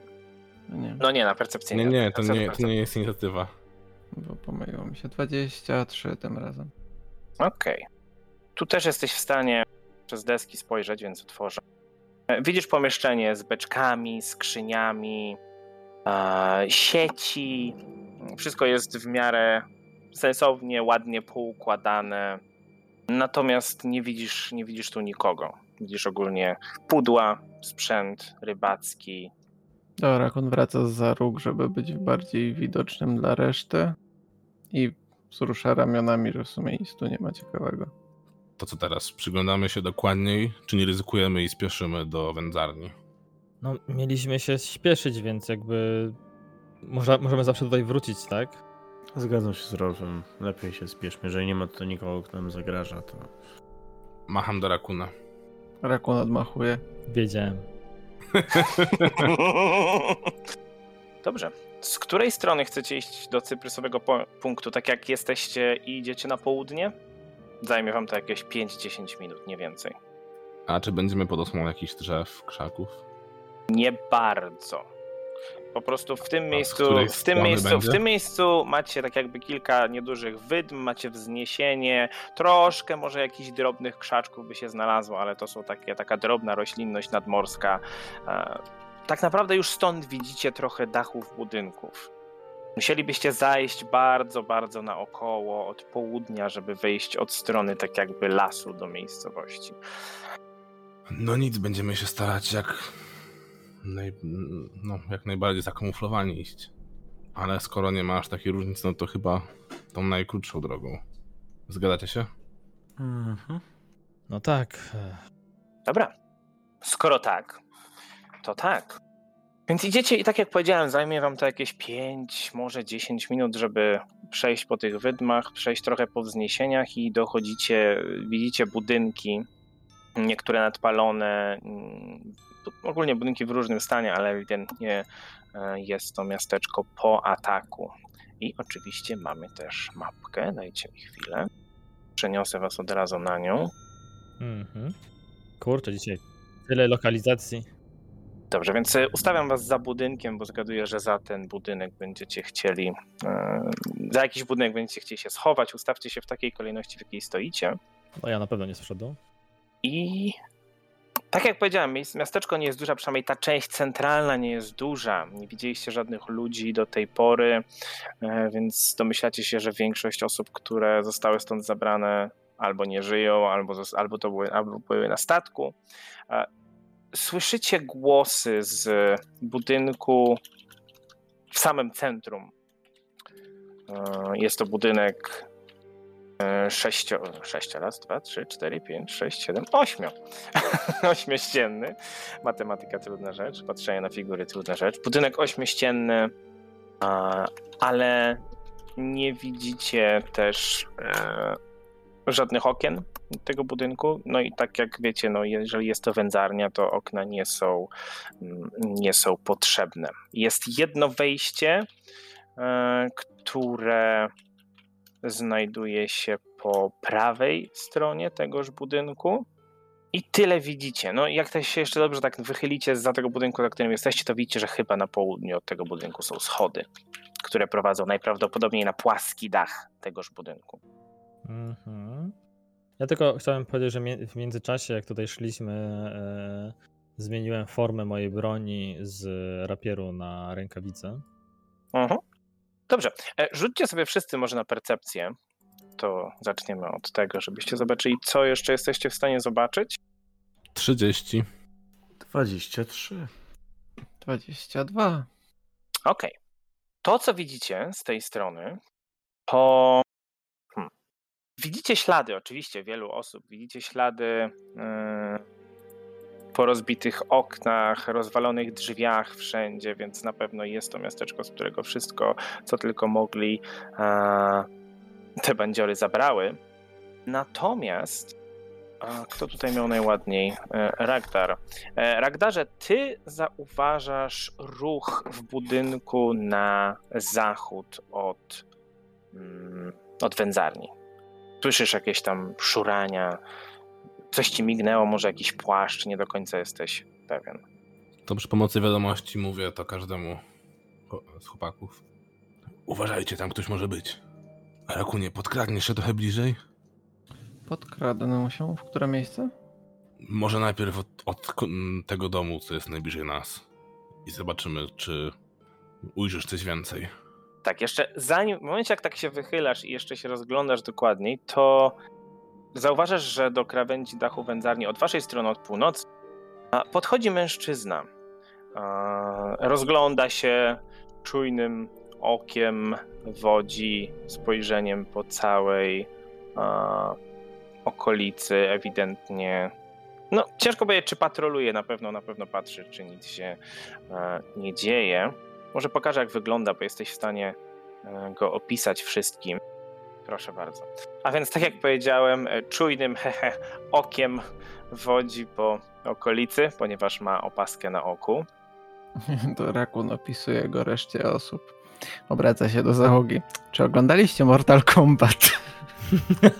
No nie, No nie, na percepcję nie, nie, to nie, to nie jest inicjatywa. bo pomyliło mi się. 23 tym razem. Okej. Tu też jesteś w stanie przez deski spojrzeć, więc otworzę. E, Widzisz pomieszczenie z beczkami, skrzyniami, sieci. Wszystko jest w miarę sensownie, ładnie poukładane. Natomiast nie widzisz, nie widzisz tu nikogo. Widzisz ogólnie pudła, sprzęt rybacki. Dobra, on wraca za róg, żeby być bardziej widocznym dla reszty. I wzrusza ramionami, że w sumie nic tu nie ma ciekawego. To co teraz? Przyglądamy się dokładniej, czy nie ryzykujemy i spieszymy do wędzarni? No, mieliśmy się śpieszyć, więc jakby może, możemy zawsze tutaj wrócić, tak? Zgadzam się z Rolfem. Lepiej się spieszmy. Jeżeli nie ma tutaj nikogo, kto nam zagraża, to Macham do rakuna. Rakun odmachuje. Wiedziałem. Dobrze. Z której strony chcecie iść do cyprysowego punktu? Tak jak jesteście i idziecie na południe? Zajmie wam to jakieś 5-10 minut, nie więcej. A czy będziemy pod osłą jakichś drzew, krzaków? Nie bardzo. Po prostu w tym miejscu, której w tym miejscu, w tym miejscu macie tak jakby kilka niedużych wydm, macie wzniesienie, troszkę może jakichś drobnych krzaczków by się znalazło, ale to są takie, taka drobna roślinność nadmorska. E, Tak naprawdę już stąd widzicie trochę dachów budynków. Musielibyście zajść bardzo, bardzo naokoło od południa, żeby wejść od strony tak jakby lasu do miejscowości. No nic, będziemy się starać jak, naj, no, jak najbardziej zakamuflowani iść. Ale skoro nie ma aż takiej różnicy, no to chyba tą najkrótszą drogą. Zgadzacie się? Mhm. No tak. Dobra. Skoro tak, to tak. Więc idziecie i tak jak powiedziałem, zajmie wam to jakieś 5, może 10 minut, żeby przejść po tych wydmach, przejść trochę po wzniesieniach i dochodzicie, widzicie budynki, niektóre nadpalone, ogólnie budynki w różnym stanie, ale ewidentnie e, jest to miasteczko po ataku. I oczywiście mamy też mapkę, dajcie mi chwilę. Przeniosę was od razu na nią. Mhm. Kurczę, dzisiaj tyle lokalizacji. Dobrze, więc e, ustawiam was za budynkiem, bo zgaduję, że za ten budynek będziecie chcieli, e, za jakiś budynek będziecie chcieli się schować. Ustawcie się w takiej kolejności, w jakiej stoicie. No ja na pewno nie z przodu. I tak jak powiedziałem, miasteczko nie jest duże, przynajmniej ta część centralna nie jest duża. Nie widzieliście żadnych ludzi do tej pory, e, więc domyślacie się, że większość osób, które zostały stąd zabrane, albo nie żyją, albo, albo, to były, albo były na statku. E, Słyszycie głosy z budynku w samym centrum. E, Jest to budynek sześcio, sześcio raz, dwa, trzy, cztery, pięć, sześć, siedem, ośmiu. Ośmiościenny. Matematyka trudna rzecz, patrzenie na figury trudna rzecz. Budynek ośmiościenny, ale nie widzicie też e, żadnych okien tego budynku. No i tak jak wiecie, no jeżeli jest to wędzarnia, to okna nie są, mm, nie są potrzebne. Jest jedno wejście, e, które znajduje się po prawej stronie tegoż budynku. I tyle widzicie. No, jak też się jeszcze dobrze tak wychylicie za tego budynku, na którym jesteście, to widzicie, że chyba na południu od tego budynku są schody, które prowadzą najprawdopodobniej na płaski dach tegoż budynku. Mhm. Ja tylko chciałem powiedzieć, że w międzyczasie, jak tutaj szliśmy, e, zmieniłem formę mojej broni z rapieru na rękawicę. Mhm. Dobrze. E, Rzućcie sobie wszyscy może na percepcję. To zaczniemy od tego, żebyście zobaczyli, co jeszcze jesteście w stanie zobaczyć. 30. 23. 22. Okej. To, co widzicie z tej strony, to. Hmm. Widzicie ślady, oczywiście, wielu osób. Widzicie ślady yy, po rozbitych oknach, rozwalonych drzwiach wszędzie, więc na pewno jest to miasteczko, z którego wszystko, co tylko mogli, e, te bandziory zabrały. Natomiast. A kto tutaj miał najładniej? E, Ragdar. E, Ragdarze, ty zauważasz ruch w budynku na zachód od, mm, od wędzarni. Słyszysz jakieś tam szurania, coś ci mignęło, może jakiś płaszcz, nie do końca jesteś pewien. To przy pomocy wiadomości mówię to każdemu z chłopaków. Uważajcie, tam ktoś może być. Rakunie, podkradniesz się trochę bliżej? Podkradnę się. W które miejsce? Może najpierw od, od tego domu, co jest najbliżej nas. I zobaczymy, czy ujrzysz coś więcej. Tak, jeszcze zanim, w momencie jak tak się wychylasz i jeszcze się rozglądasz dokładniej, to zauważasz, że do krawędzi dachu wędzarni od waszej strony, od północy, podchodzi mężczyzna. Rozgląda się czujnym okiem, wodzi spojrzeniem po całej okolicy, ewidentnie. No, ciężko powiedzieć, czy patroluje, na pewno, na pewno patrzy, czy nic się e, nie dzieje. Może pokażę, jak wygląda, bo jesteś w stanie e, go opisać wszystkim. Proszę bardzo. A więc, tak jak powiedziałem, e, czujnym hehe, okiem wodzi po okolicy, ponieważ ma opaskę na oku. To Rakun opisuje go reszcie osób. Obraca się do załogi. Czy oglądaliście Mortal Kombat?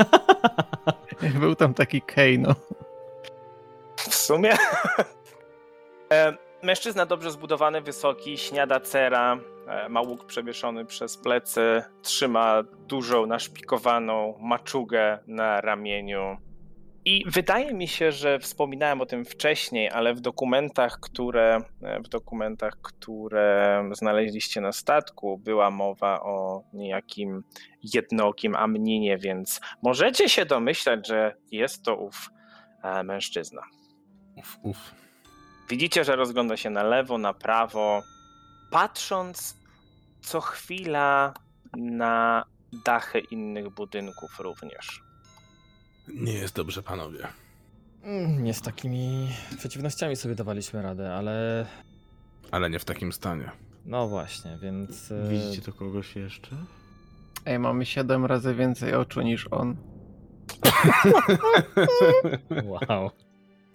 Był tam taki Kano. W sumie. Mężczyzna dobrze zbudowany, wysoki, śniada cera, e, ma łuk przewieszony przez plecy, trzyma dużą, naszpikowaną maczugę na ramieniu. I wydaje mi się, że wspominałem o tym wcześniej, ale w dokumentach, które, e, w dokumentach, które znaleźliście na statku, była mowa o niejakim jednookim Amninie, więc możecie się domyślać, że jest to ów e, mężczyzna. Uf, uf. Widzicie, że rozgląda się na lewo, na prawo, patrząc co chwila na dachy innych budynków również. Nie jest dobrze, panowie. Mm, Nie z takimi przeciwnościami sobie dawaliśmy radę, ale Ale nie w takim stanie. no właśnie, więc. e, Widzicie to kogoś jeszcze? Ej, mamy 7 razy więcej oczu niż on. Wow.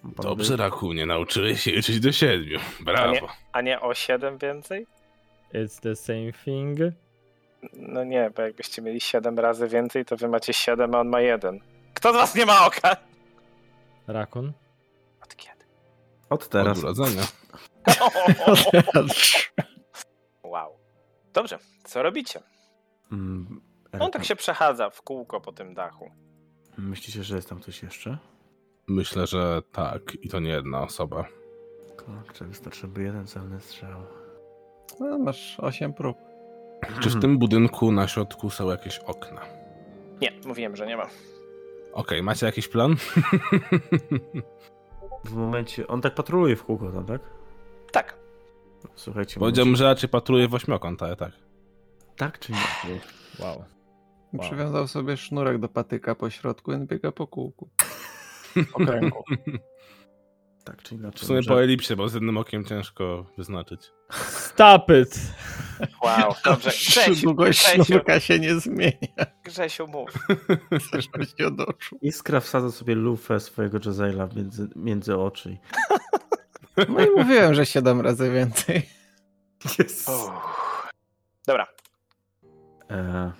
Dobrze, Rakunie, nauczyłeś się liczyć do siedmiu. Brawo. A nie o 7 więcej? It's the same thing. No nie, bo jakbyście mieli 7 razy więcej, to wy macie 7, a on ma 1. Kto z was nie ma oka? Rakun? Od kiedy? Od teraz. Od urodzenia. wow. Dobrze, co robicie? Mm, On tak się przechadza w kółko po tym dachu. Myślicie, że jest tam ktoś jeszcze? Myślę, że tak. I to nie jedna osoba. Kurczę, wystarczyłby jeden celny strzał. No, masz 8 prób. Czy w tym budynku na środku są jakieś okna? Nie, mówiłem, że nie ma. Okej, macie jakiś plan? W momencie... On tak patroluje w kółko tam, tak? Tak. Słuchajcie... Powiedziałbym, że raczej patruje w ośmiokąt, ale tak. Tak czy nie? Wow. Wow. Przywiązał sobie sznurek do patyka po środku i biega po kółku. Okręgu. Tak czy inaczej? W sumie może- po elipsie, bo z jednym okiem ciężko wyznaczyć. Stop it! Wow, dobrze. Grzesiu, Długość sznurka się nie zmienia. Grzesiu mów. Zależności od oczu. Iskra wsadza sobie lufę swojego Jezzaila między, między oczy. No i mówiłem, że 7 razy więcej. Uff. Dobra, E,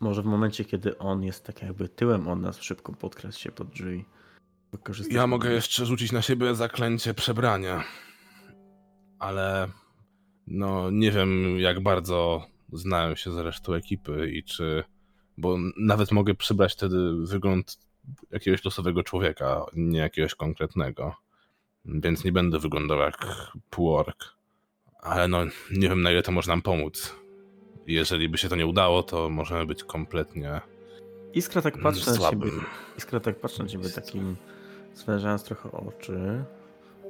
może w momencie, kiedy on jest tak jakby tyłem od nas, szybko podkradł się pod drzwi. Wykorzystać Ja mogę jeszcze rzucić na siebie zaklęcie przebrania. Ale no nie wiem jak bardzo znałem się z resztą ekipy i czy... Bo nawet mogę przybrać wtedy wygląd jakiegoś losowego człowieka, nie jakiegoś konkretnego. Więc nie będę wyglądał jak półork. Ale no nie wiem na ile to może nam pomóc. Jeżeli by się to nie udało, to możemy być kompletnie Iskra tak patrzy na ciebie. Iskra tak patrzy na ciebie takim, zwężając trochę oczy.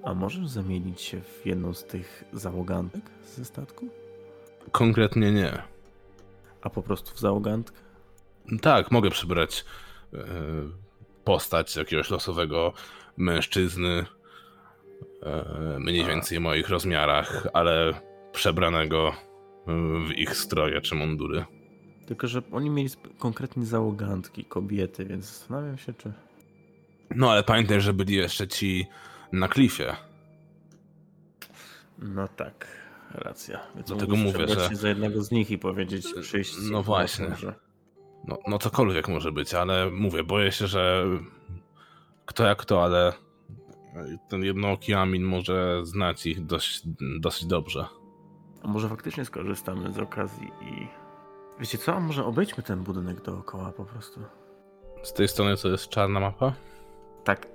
A możesz zamienić się w jedną z tych załogantek ze statku? Konkretnie nie. A po prostu w załogantkę? Tak, mogę przybrać e, postać jakiegoś losowego mężczyzny, e, mniej więcej w moich rozmiarach, ale przebranego w ich stroje czy mundury. Tylko, że oni mieli konkretnie załogantki, kobiety, więc zastanawiam się, czy... No ale pamiętaj, że byli jeszcze ci na klifie. No tak, racja. Więc Dlatego mówię, że- się za jednego z nich i powiedzieć, przyjść... z No właśnie. No, no cokolwiek może być, ale mówię, boję się, że kto jak kto, ale ten jednooki Amin może znać ich dość, dosyć dobrze. A może faktycznie skorzystamy z okazji i... Wiecie co, a może obejdźmy ten budynek dookoła po prostu? Z tej strony to jest czarna mapa? Tak.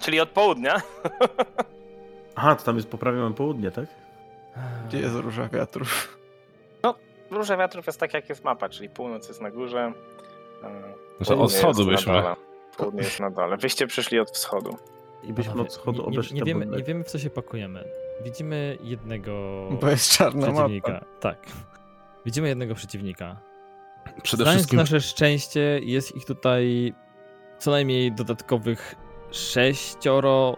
czyli od południa. Aha, to tam jest poprawione południe, tak? Gdzie jest róża wiatrów? Róża wiatrów jest tak jak jest mapa, czyli północ jest na górze. Znaczy od wschodu byśmy. Południe jest na dole. Wyście przyszli od wschodu. I byśmy Panowie, od wschodu nie, nie, obeszli nie, ten wiemy, nie wiemy, w co się pakujemy. Widzimy jednego Bo jest czarna przeciwnika. mapa. Tak. Widzimy jednego przeciwnika. Przede Znając wszystkim nasze szczęście, jest ich tutaj co najmniej dodatkowych sześcioro,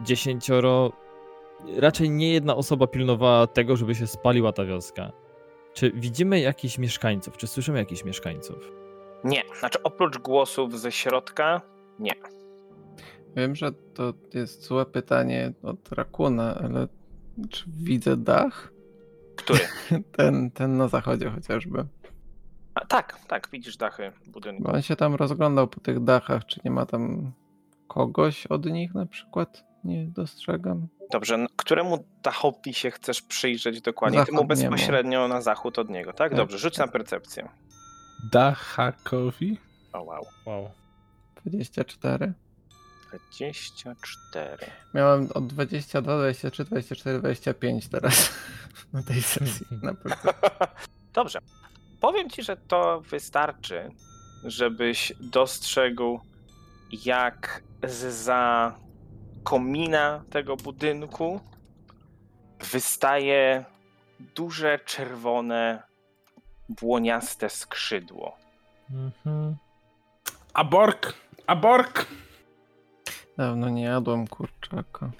dziesięcioro. Raczej nie jedna osoba pilnowała tego, żeby się spaliła ta wioska. Czy widzimy jakichś mieszkańców? Czy słyszymy jakichś mieszkańców? Nie, znaczy oprócz głosów ze środka, nie. Wiem, że to jest złe pytanie od Rakuna, ale czy widzę dach? Który? Ten, ten na zachodzie chociażby. A, tak, tak, widzisz dachy budynku. Bo on się tam rozglądał po tych dachach, czy nie ma tam kogoś od nich na przykład? Nie dostrzegam. Dobrze, któremu dachowi się chcesz przyjrzeć dokładnie? Temu Zachodniemu. bezpośrednio na zachód od niego, tak? Tak. Dobrze, rzuć na percepcję. Dachakowi? O wow. Wow. 24. 24. Miałem od 22, 23, 24, 25 teraz na tej sesji. Na pewno. Dobrze. Powiem ci, że to wystarczy, żebyś dostrzegł, jak za komina tego budynku wystaje duże, czerwone, błoniaste skrzydło. Mhm. Abork! Abork! Dawno nie jadłem kurczaka.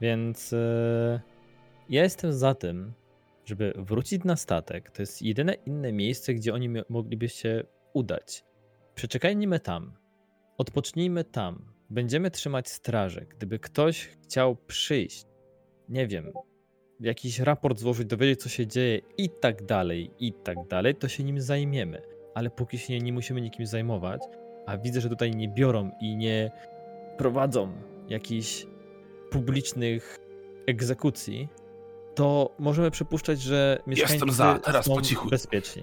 Więc e, ja jestem za tym, żeby wrócić na statek. To jest jedyne inne miejsce, gdzie oni mogliby się udać. Przeczekajmy tam. Odpocznijmy tam. Będziemy trzymać straży. Gdyby ktoś chciał przyjść, nie wiem, jakiś raport złożyć, dowiedzieć, co się dzieje i tak dalej, i tak dalej, to się nim zajmiemy. Ale póki się nie, nie musimy nikim zajmować, a widzę, że tutaj nie biorą i nie prowadzą jakichś publicznych egzekucji, to możemy przypuszczać, że mieszkańcy za, teraz są po cichu. bezpieczni.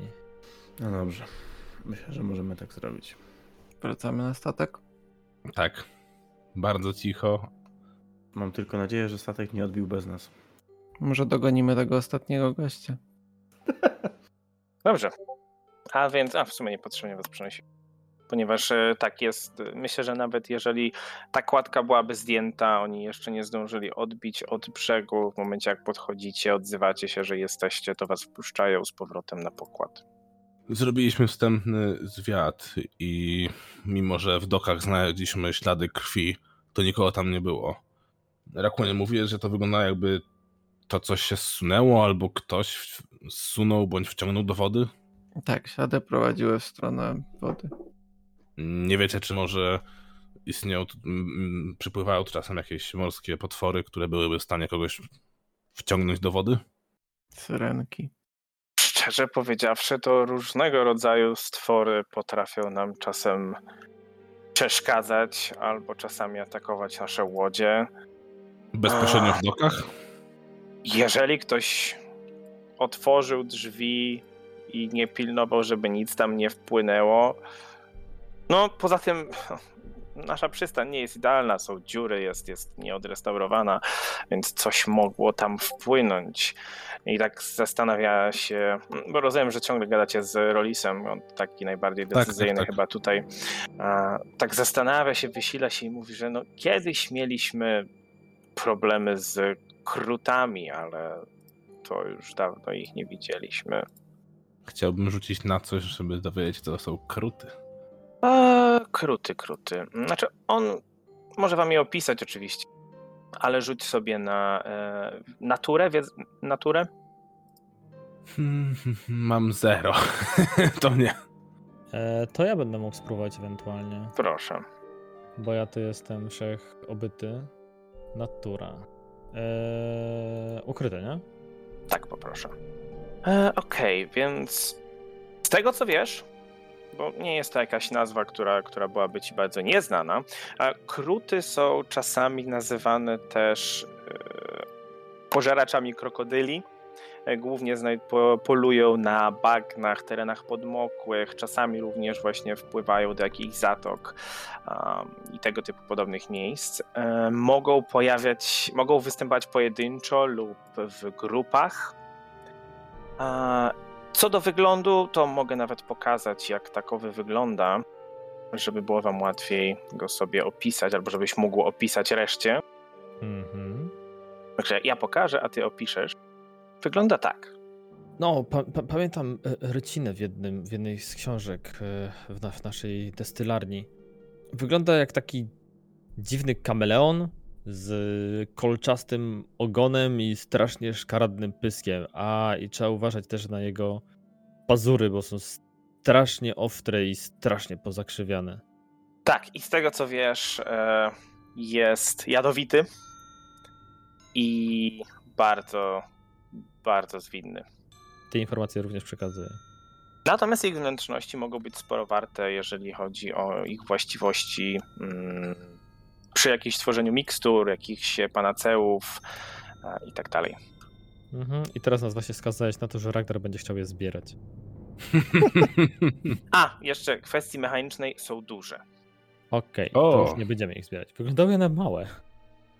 No dobrze. Myślę, że możemy tak zrobić. Wracamy na statek? Tak. Bardzo cicho. Mam tylko nadzieję, że statek nie odbił bez nas. Może dogonimy tego ostatniego gościa. Dobrze. A więc, a w sumie niepotrzebnie was przenosi. Ponieważ e, tak jest, myślę, że nawet jeżeli ta kładka byłaby zdjęta, oni jeszcze nie zdążyli odbić od brzegu. W momencie jak podchodzicie, odzywacie się, że jesteście, to was wpuszczają z powrotem na pokład. Zrobiliśmy wstępny zwiat i mimo, że w dokach znaleźliśmy ślady krwi, to nikogo tam nie było. Rakunie mówi, że to wygląda jakby to coś się zsunęło, albo ktoś zsunął bądź wciągnął do wody. Tak, ślady prowadziły w stronę wody. Nie wiecie, czy może istnieją, przypływają czasem jakieś morskie potwory, które byłyby w stanie kogoś wciągnąć do wody? Syrenki. Szczerze powiedziawszy, to różnego rodzaju stwory potrafią nam czasem przeszkadzać albo czasami atakować nasze łodzie. Bezpośrednio w dokach? Jeżeli ktoś otworzył drzwi i nie pilnował, żeby nic tam nie wpłynęło. No, poza tym nasza przystań nie jest idealna, są dziury, jest, jest nieodrestaurowana, więc coś mogło tam wpłynąć. I tak zastanawia się, bo rozumiem, że ciągle gadacie z Rolisem, on taki najbardziej tak, decyzyjny tak. chyba tutaj. A, tak zastanawia się, wysila się i mówi, że no, kiedyś mieliśmy problemy z krutami, ale to już dawno ich nie widzieliśmy. Chciałbym rzucić na coś, żeby dowiedzieć, co to są kruty. A, kruty, kruty. Znaczy, on może wam je opisać oczywiście, ale rzuć sobie na e, naturę, wiedz, naturę. Hmm, Mam zero. to nie. E, to ja będę mógł spróbować ewentualnie, Proszę. bo ja tu jestem wszech obyty. Natura. E, ukryte, nie? Tak, poproszę. E, Okej, więc z tego co wiesz, bo nie jest to jakaś nazwa, która, która byłaby ci bardzo nieznana, a kruty są czasami nazywane też e, pożeraczami krokodyli. E, Głównie polują na bagnach, terenach podmokłych, czasami również właśnie wpływają do jakichś zatok i tego typu podobnych miejsc. E, mogą pojawiać, mogą występować pojedynczo lub w grupach. Co do wyglądu, to mogę nawet pokazać, jak takowy wygląda, żeby było wam łatwiej go sobie opisać, albo żebyś mógł opisać reszcie. Mhm. Także ja pokażę, a ty opiszesz. Wygląda tak. No, pa, pa, pamiętam e, rycinę w, jednym, w jednej z książek e, w, na, w naszej destylarni. Wygląda jak taki dziwny kameleon z kolczastym ogonem i strasznie szkaradnym pyskiem. A i trzeba uważać też na jego pazury, bo są strasznie ostre i strasznie pozakrzywiane. Tak, i z tego co wiesz, e, jest jadowity i bardzo, bardzo zwinny. Te informacje również przekazuję. Natomiast ich wnętrzności mogą być sporo warte, jeżeli chodzi o ich właściwości mm, przy jakimś tworzeniu mikstur, jakichś panaceów e, i tak dalej. Mhm. I teraz nas właśnie skazałeś na to, że Ragnar będzie chciał je zbierać. A, jeszcze kwestii mechanicznej są duże. Okej, O. to już nie będziemy ich zbierać. Wyglądały na małe.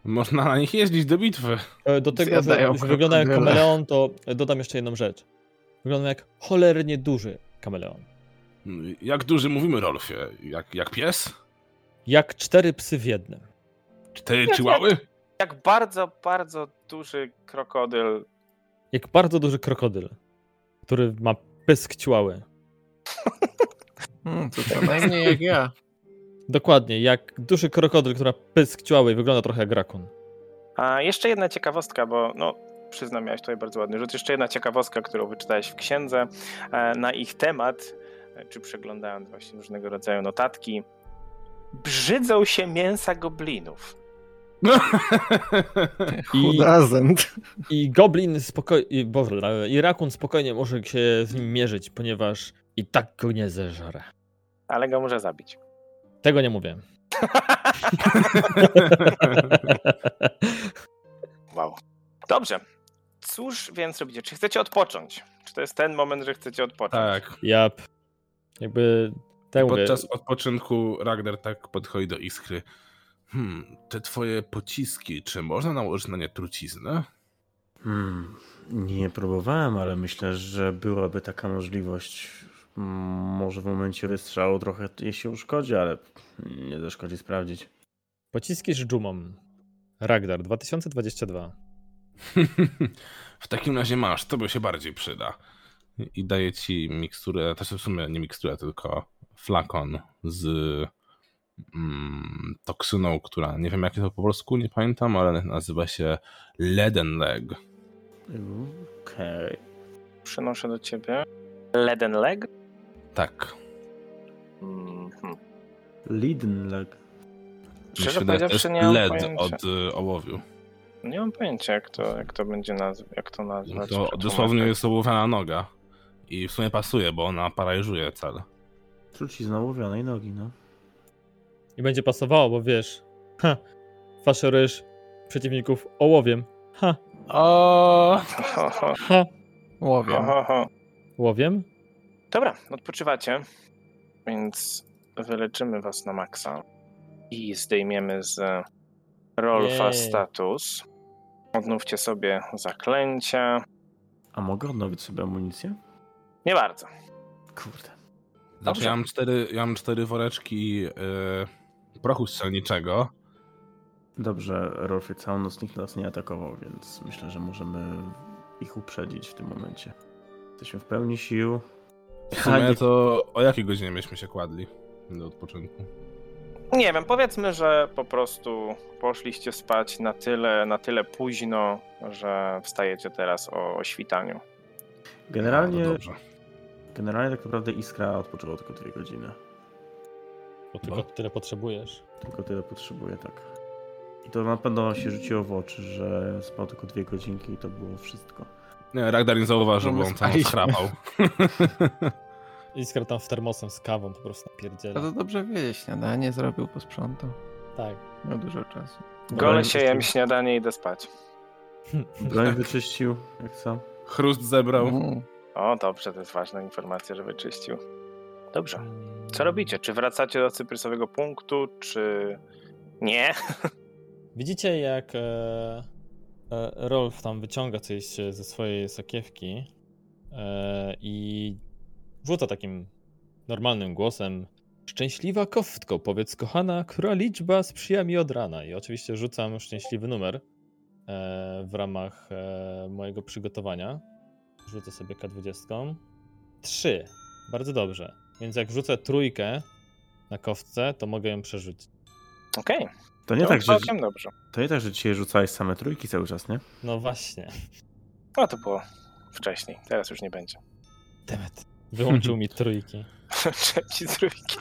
Można na nich jeździć do bitwy. E, Do tego, że, Zjadają że wygląda jak kameleon, to dodam jeszcze jedną rzecz. Wygląda jak cholernie duży kameleon. Jak duży mówimy, Rolfie? Jak, jak pies? Jak cztery psy w jednym. Cztery chihuały? Jak bardzo, bardzo duży krokodyl. Jak bardzo duży krokodyl, który ma pysk ciłały. Hmm, to co najmniej jak ja. Dokładnie, jak duży krokodyl, który ma pysk ciłały i wygląda trochę jak rakun. A jeszcze jedna ciekawostka, bo no, przyznam, miałeś tutaj bardzo ładny rzut. Jeszcze jedna ciekawostka, którą wyczytałeś w księdze e, na ich temat, e, czy przeglądając właśnie różnego rodzaju notatki. Brzydzą się mięsa goblinów. I-? I goblin spokojnie, i rakun spokojnie może się z nim mierzyć, ponieważ i tak go nie zeżre. Ale go może zabić. Tego nie mówię. Wow. Dobrze. Cóż więc robicie? Czy chcecie odpocząć? Czy to jest ten moment, że chcecie odpocząć? tak. Jap. Jakby, tak mówię, Podczas odpoczynku Ragnar tak podchodzi do Iskry. Hmm, te twoje pociski, czy można nałożyć na nie truciznę? Hmm, nie próbowałem, ale myślę, że byłaby taka możliwość. Może w momencie wystrzału trochę jej się uszkodzi, ale nie zaszkodzi sprawdzić. pociski z dżumą. Ragdar 2022. w takim razie masz, to by się bardziej przyda. I daje ci miksturę, to w sumie nie miksturę, tylko flakon z mm, toksyną, która nie wiem jak to po polsku, nie pamiętam, ale nazywa się Leden Leg. Okej. Przynoszę do ciebie. Leden leg. Tak. Mhm. Liden leg. Szczerze powiedziawszy, nie mam led pojęcia. od y, ołowiu. Nie mam pojęcia, jak to, jak to będzie nazw- jak to nazwać. To dosłownie jest ołowiana noga. I w sumie pasuje, bo ona paraliżuje cel. Trucizna ołowianej nogi, no. I będzie pasowało, bo wiesz, ha, faszerujesz przeciwników ołowiem. Ha, O, ha, Łowię. ho, ho, ho. łowiem. Dobra, odpoczywacie, więc wyleczymy was na maksa i zdejmiemy z Rolfa Jej. status. Odnówcie sobie zaklęcia. A mogę odnowić sobie amunicję? Nie bardzo. Kurde. Znaczy, ja mam cztery, ja mam cztery woreczki yy, prochu strzelniczego. Dobrze, Rolfie, całą noc nikt nas nie atakował, więc myślę, że możemy ich uprzedzić w tym momencie. Jesteśmy w pełni sił. W sumie to o jakiej godzinie myśmy się kładli do odpoczynku? Nie wiem, powiedzmy, że po prostu poszliście spać na tyle, na tyle późno, że wstajecie teraz o, o świtaniu. Generalnie, No. Generalnie tak naprawdę Iskra odpoczęła tylko dwie godziny. Bo tylko Bo? tyle potrzebujesz. Tylko tyle potrzebuje, tak. I to na pewno się rzuciło w oczy, że spał tylko dwie godzinki i to było wszystko. Nie, Ragnar nie zauważył, bo on tam schrapał. Iskra tam w termosem z kawą po prostu A napierdziela. to dobrze wiedzieć, śniadanie zrobił, posprzątał. Tak. Miał dużo czasu. Gole się jem śniadanie i idę spać. Broń wyczyścił, jak co? Chrust zebrał. Mm. O, dobrze, to jest ważna informacja, że wyczyścił. Dobrze. Mm. Co robicie? Czy wracacie do cyprysowego punktu, czy nie? Widzicie, jak e, e, Rolf tam wyciąga coś ze swojej sakiewki e, i rzuca takim normalnym głosem. Szczęśliwa koftko, powiedz kochana, która liczba sprzyja mi od rana. I oczywiście rzucam szczęśliwy numer e, w ramach e, mojego przygotowania. Rzucę sobie K20. 3. Bardzo dobrze. Więc jak rzucę trójkę na kostce, to mogę ją przerzucić. Okej. To nie, To tak, że, dobrze. to nie tak, że dzisiaj rzucałeś same trójki cały czas, nie? No właśnie. No to było wcześniej, teraz już nie będzie. Demet. Wyłączył mi trójki. Trzeci trójki.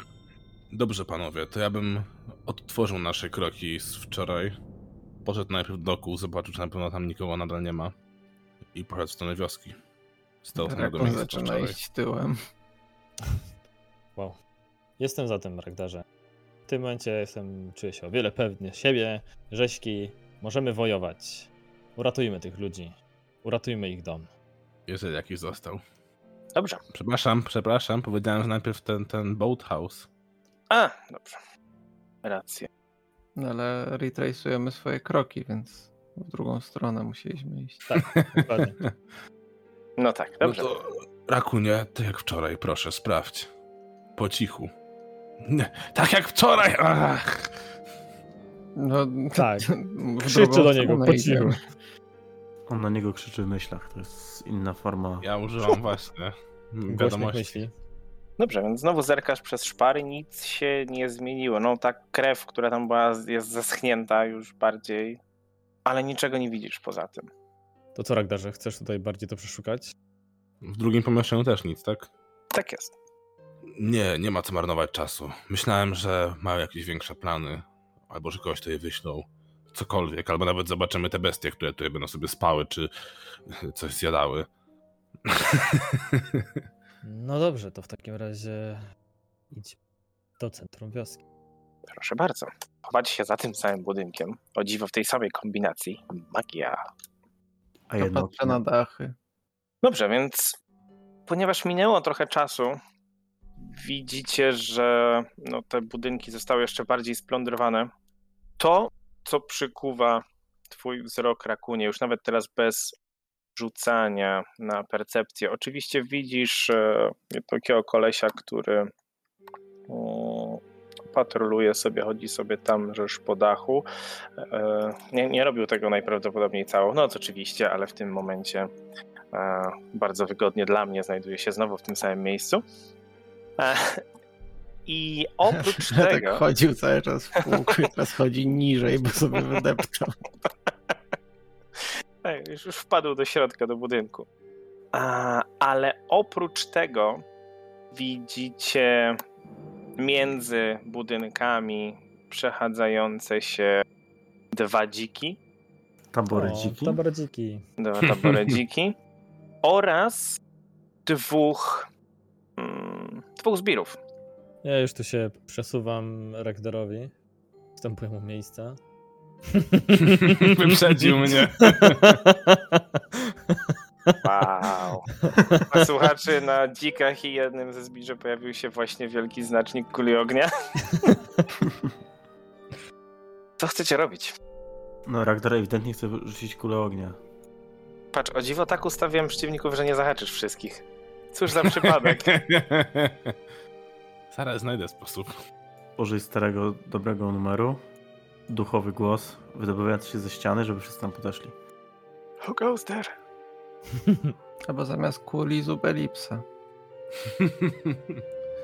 Dobrze, panowie, to ja bym odtworzył nasze kroki z wczoraj. Poszedł najpierw do doku, zobaczył, czy na pewno tam nikogo nadal nie ma. I poszedł w stronę wioski. Z tego samego Rakun miejsca co zaczyna iść tyłem. Wow. Jestem za tym, Ragdarze. W tym momencie jestem, czuję się o wiele pewny siebie, rzeźki. Możemy wojować. Uratujmy tych ludzi. Uratujmy ich dom. Jeżeli jakiś został. Dobrze. Przepraszam, przepraszam, powiedziałem, że najpierw ten, ten boathouse. A, dobrze. Rację. No ale retrace'ujemy swoje kroki, więc w drugą stronę musieliśmy iść. Tak, dokładnie. No tak, No dobrze. to, Rakunie, tak jak wczoraj, proszę, sprawdź. Po cichu. Nie, tak jak wczoraj! Ach. No Tak. Krzyczy do niego, po cichu. On na niego krzyczy w myślach, to jest inna forma. Ja używam właśnie wiadomości. myśli. Dobrze, więc znowu zerkasz przez szpary, nic się nie zmieniło. No ta krew, która tam była, jest zaschnięta już bardziej, ale niczego nie widzisz poza tym. To co, Ragdarze, chcesz tutaj bardziej to przeszukać? W drugim pomieszczeniu też nic, tak? Tak jest. Nie, nie ma co marnować czasu. Myślałem, że mają jakieś większe plany, albo że kogoś tutaj wyślą. Cokolwiek, albo nawet zobaczymy te bestie, które tutaj będą sobie spały, czy coś zjadały. No dobrze, to w takim razie idź do centrum wioski. Proszę bardzo. Chować się za tym samym budynkiem. O dziwo w tej samej kombinacji. Magia. A To jedno patrzę na dachy. Dobrze, więc ponieważ minęło trochę czasu, widzicie, że no, te budynki zostały jeszcze bardziej splądrowane. To, co przykuwa twój wzrok, Rakunie, już nawet teraz bez rzucania na percepcję. Oczywiście widzisz e, takiego kolesia, który o, patroluje sobie, chodzi sobie tam żeż po dachu. E, nie, nie robił tego najprawdopodobniej całą noc oczywiście, ale w tym momencie e, bardzo wygodnie dla mnie znajduje się znowu w tym samym miejscu. E, I oprócz tak tego... chodził cały czas w kółko i teraz chodzi niżej, bo sobie wydeptał. Tak, już, wpadł do środka, do budynku. Ale oprócz tego widzicie między budynkami przechadzające się dwa dziki, Tabory O, dziki. Tabordziki. dwa tabory dziki oraz dwóch mm, dwóch zbirów. Ja już tu się przesuwam Ragdarowi. Wstępuję mu miejsca. Wyprzedził mnie. Wow. A słuchaczy na dzikach i jednym ze zbirzy pojawił się właśnie wielki znacznik kuli ognia. Co chcecie robić? No, Ragnar ewidentnie chce rzucić kulę ognia. Patrz, o dziwo tak ustawiłem przeciwników, że nie zahaczysz wszystkich. Cóż za przypadek. Zaraz znajdę sposób. Użyj starego, dobrego numeru. Duchowy głos, wydobywający się ze ściany, żeby wszyscy tam podeszli. Who goes there? Albo zamiast kuli zubelipsa.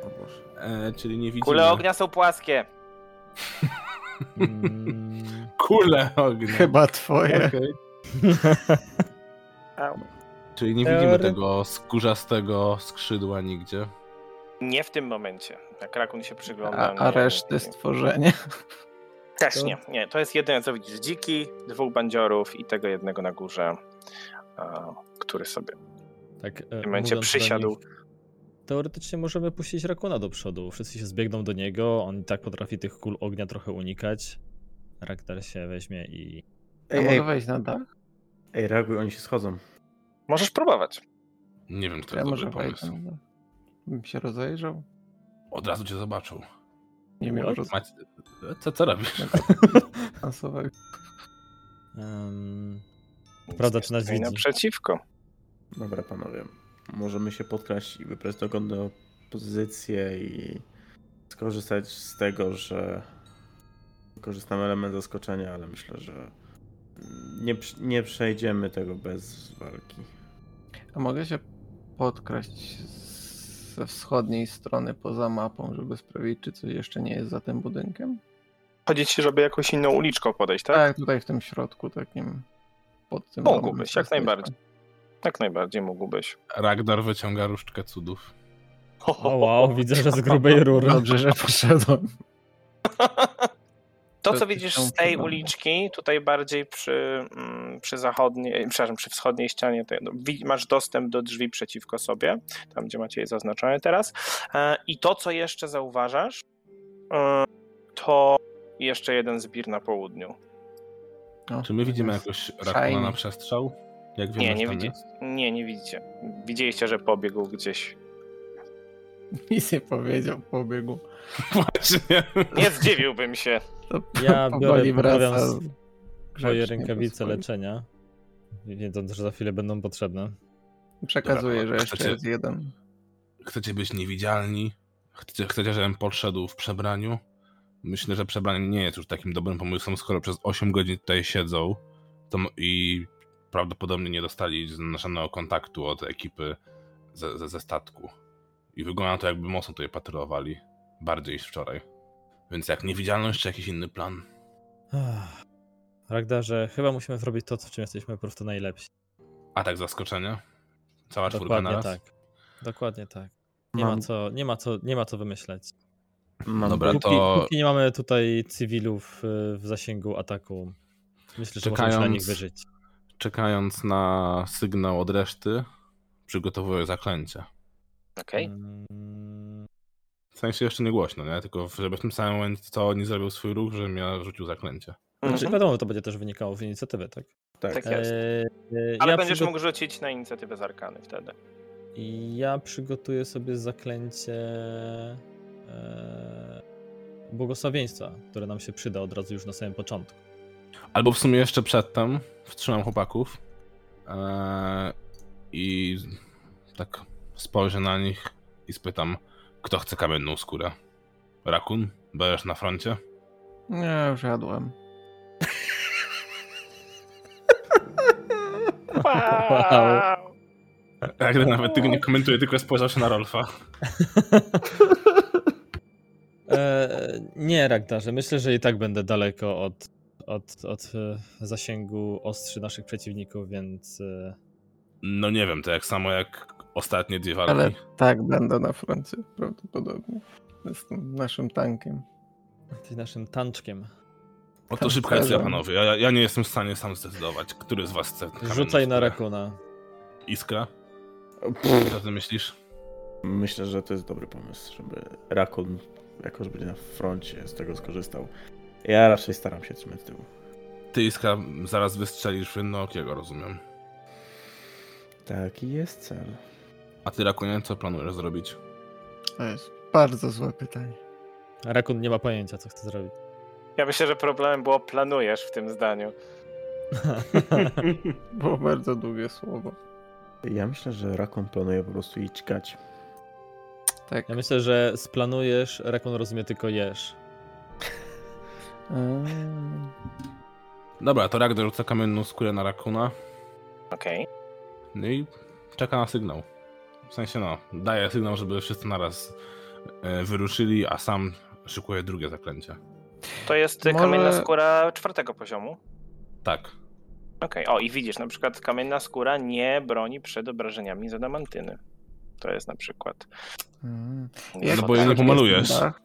O Boże. e, czyli nie widzimy. Kule ognia są płaskie. Mm, Kule ognia. Chyba twoje. Okej. Au. Czyli nie widzimy tego skórzastego skrzydła nigdzie. Nie w tym momencie. Jak Rakun się przygląda. A, a nie- reszty nie- stworzenia. Też nie, nie. To jest jedyne, co widzisz. Dziki, dwóch bandziorów i tego jednego na górze, który sobie tak, e, w tym momencie przysiadł. nich, Teoretycznie możemy puścić Rakuna do przodu. Wszyscy się zbiegną do niego, on i tak potrafi tych kul ognia trochę unikać. Ragdar się weźmie i... Ej, ej, wejść na dach? ej, reaguj, oni się schodzą. Możesz próbować. Nie wiem, czy to Ja jest może dobry wejdę pomysł. dach. Bym się rozejrzał. Od razu cię zobaczył. Nie miał? Macie... Co, co robisz? Um, Prawda, czy nas widzi? Naprzeciwko. Dobra, panowie. Możemy się podkraść i wybrać dogodną pozycję i skorzystać z tego, że wykorzystamy element zaskoczenia, ale myślę, że nie, nie przejdziemy tego bez walki. A mogę się podkraść ze wschodniej strony poza mapą, żeby sprawdzić, czy coś jeszcze nie jest za tym budynkiem? chodzić, żeby jakąś inną uliczką podejść, tak? Tak, tutaj w tym środku takim pod tym Mógłbyś, jak najbardziej. Jak najbardziej mógłbyś. Ragnar wyciąga różdżkę cudów. O wow, widzę, że z grubej rury. Dobrze, że poszedłem. To, co widzisz z tej uliczki, tutaj bardziej przy, mm, przy zachodniej, przepraszam, przy wschodniej ścianie, to wi- masz dostęp do drzwi przeciwko sobie, tam gdzie macie je zaznaczone teraz. E, I to, co jeszcze zauważasz, e, to jeszcze jeden zbir na południu. O, Czy my widzimy jakoś. Rakuna na przestrzał? Jak wiemy, Nie, nie widzi- jest? Nie, nie widzicie. Widzieliście, że pobiegł gdzieś. Nic nie powiedział, pobiegł. Właśnie. Nie zdziwiłbym się. To Ja biorę, wraca do rękawice leczenia, wiedząc, że za chwilę będą potrzebne. Przekazuję, Dobra, że jeszcze chcecie- jest jeden. Chcecie być niewidzialni? Chcecie, chcecie, żebym podszedł w przebraniu? Myślę, że przebranie nie jest już takim dobrym pomysłem, skoro przez 8 godzin tutaj siedzą i prawdopodobnie nie dostali żadnego kontaktu od ekipy ze, ze, ze statku. I wygląda to, jakby mocno tutaj patrolowali. Bardziej niż wczoraj. Więc jak niewidzialność, czy jakiś inny plan? Ragdarze, chyba musimy zrobić to, w czym jesteśmy po prostu najlepsi. Atak zaskoczenia? Cała czwórka Dokładnie naraz? tak. Dokładnie tak. Nie ma Mam, co, nie ma co, nie ma co wymyśleć. Mam Dobra, Póki, to- póki nie mamy tutaj cywilów y, w zasięgu ataku, myślę, że możemy się na Czekając- nich wyżyć. Czekając na sygnał od reszty, przygotowuję zaklęcie. Okej. Mm, W sensie jeszcze nie głośno, nie? Tylko żeby w tym samym momencie, co oni zrobił swój ruch, żebym ja rzucił zaklęcie. Znaczy, Mhm. wiadomo, to będzie też wynikało z inicjatywy, tak? tak. Tak jest. Eee, Ale ja będziesz przygo- mógł rzucić na inicjatywę z arkany wtedy. Ja przygotuję sobie zaklęcie e, błogosławieństwa, które nam się przyda od razu już na samym początku. Albo w sumie jeszcze przedtem wstrzymam chłopaków eee, i tak spojrzę na nich i spytam, kto chce kamienną skórę? Rakun? Będziesz na froncie? Nie, już jadłem. Wow. Jak nawet tego nie komentuję, tylko spojrzał się na Rolfa. E, nie, Ragdarze, myślę, że i tak będę daleko od, od, od e, zasięgu ostrzy naszych przeciwników, więc e, No nie wiem, to jak samo jak ostatnie dwie walki. Ale tak, będę na froncie prawdopodobnie. Jestem naszym tankiem. jesteś naszym tanczkiem. Oto szybka decyzja, Tancerzem. panowie. Ja, ja nie jestem w stanie sam zdecydować, który z was chce Rzucaj na. Rakuna. Iskra? Co ty myślisz? Myślę, że to jest dobry pomysł, żeby Rakun, jako że będzie na froncie, z tego skorzystał. Ja raczej staram się trzymać tyłu. Ty, Iskra, zaraz wystrzelisz w Innookiego, rozumiem. Taki jest cel. A ty, Rakunie, co planujesz zrobić? To jest bardzo złe pytanie. Rakun nie ma pojęcia, co chce zrobić. Ja myślę, że problemem było planujesz w tym zdaniu. Było bardzo długie słowo. Ja myślę, że Rakun planuje po prostu iść gać. Tak. Ja myślę, że splanujesz, Rakun rozumie tylko jesz. Eee, Dobra, to Ragnar rzuca kamienną skórę na Rakuna Okej. no i czeka na sygnał. W sensie, no, daje sygnał, żeby wszyscy naraz e, wyruszyli, a sam szykuje drugie zaklęcie. To jest Może- kamienna skóra czwartego poziomu. Tak. Okej, o i widzisz, na przykład kamienna skóra nie broni przed obrażeniami z adamantyny. To jest na przykład. Mm. No bo je nie wysoki pomalujesz. jest ten dach?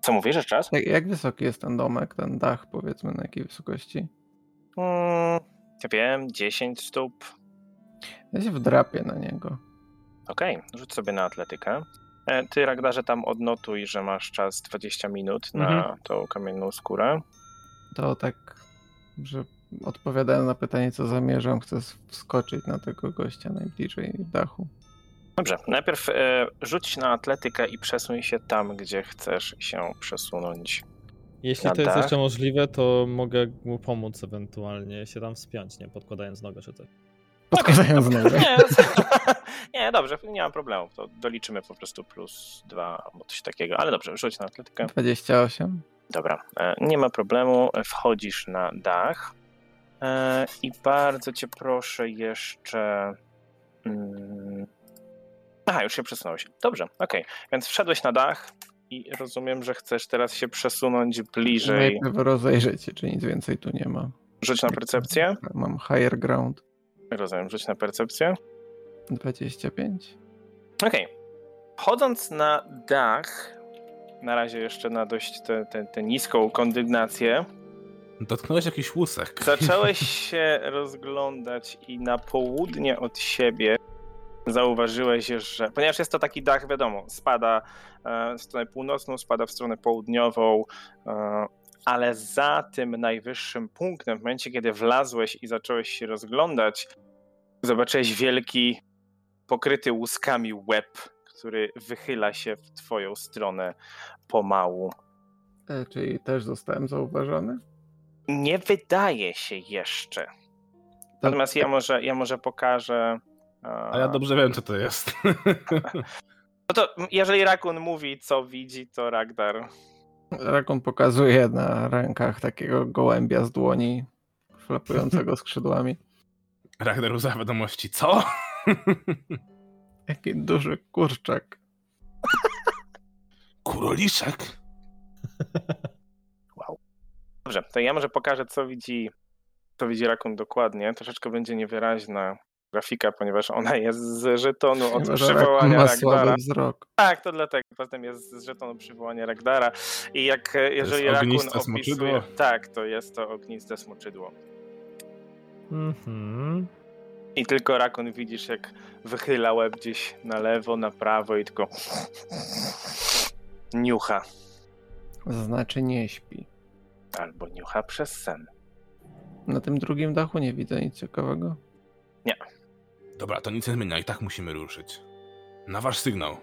Co mówisz, że czas? Jak, jak wysoki jest ten domek, ten dach, powiedzmy, na jakiej wysokości? Mm, ja wiem, 10 stóp. Ja się wdrapię na niego. Okej, rzuć sobie na atletykę. E, Ty, Ragdarze, tam odnotuj, że masz czas 20 minut na Mhm. tą kamienną skórę. To tak, że odpowiadając na pytanie, co zamierzam, chcę wskoczyć na tego gościa najbliżej dachu. Dobrze, najpierw e, rzuć na atletykę i przesuń się tam, gdzie chcesz się przesunąć. Jeśli to jest jeszcze możliwe, to mogę mu pomóc ewentualnie się tam wspiąć, nie podkładając nogę czy coś. Podkładając nogę. Nie, nie, dobrze, nie mam problemu. To doliczymy po prostu plus dwa albo coś takiego. Ale dobrze, rzuć na atletykę. 28. Dobra, e, nie ma problemu. Wchodzisz na dach. E, I bardzo cię proszę jeszcze. Aha, już się przesunąłeś. Dobrze, okej. Więc wszedłeś na dach. I rozumiem, że chcesz teraz się przesunąć bliżej. Najpierw rozejrzeć się, czy nic więcej tu nie ma. Rzuć na percepcję. Mam higher ground. Rozumiem, rzuć na percepcję. 25. Okej. Chodząc na dach, na razie jeszcze na dość tę te, te niską kondygnację, Dotknąłeś jakiś łusek. zacząłeś się rozglądać i na południe od siebie zauważyłeś, że ponieważ jest to taki dach, wiadomo, spada e, w stronę północną, spada w stronę południową, e, ale za tym najwyższym punktem, w momencie kiedy wlazłeś i zacząłeś się rozglądać, zobaczyłeś wielki, pokryty łuskami łeb, który wychyla się w twoją stronę pomału. E, czyli też zostałem zauważony? Nie wydaje się jeszcze. To- Natomiast ja może, ja może pokażę. A ja dobrze wiem, co to jest. No to jeżeli Rakun mówi, co widzi, to Ragdar. Rakon pokazuje na rękach takiego gołębia z dłoni, flapującego skrzydłami. Ragnar uza wiadomości. Co? Jaki duży kurczak. Kuroliszek? Dobrze, to ja może pokażę, co widzi, co widzi Rakun dokładnie. Troszeczkę będzie niewyraźna grafika, ponieważ ona jest z żetonu od przywołania Ragdara. wzrok. Tak, to dlatego. Potem jest z żetonu przywołania Ragdara. I jak jeżeli Rakun opisuje. smoczydło? Tak, to jest to ogniste smoczydło. Mhm. I tylko Rakun widzisz, jak wychyla łeb gdzieś na lewo, na prawo i tylko niucha. Znaczy nie śpi. Albo niucha przez sen. Na tym drugim dachu nie widzę nic ciekawego. Dobra, to nic nie zmienia. I tak musimy ruszyć. Na wasz sygnał.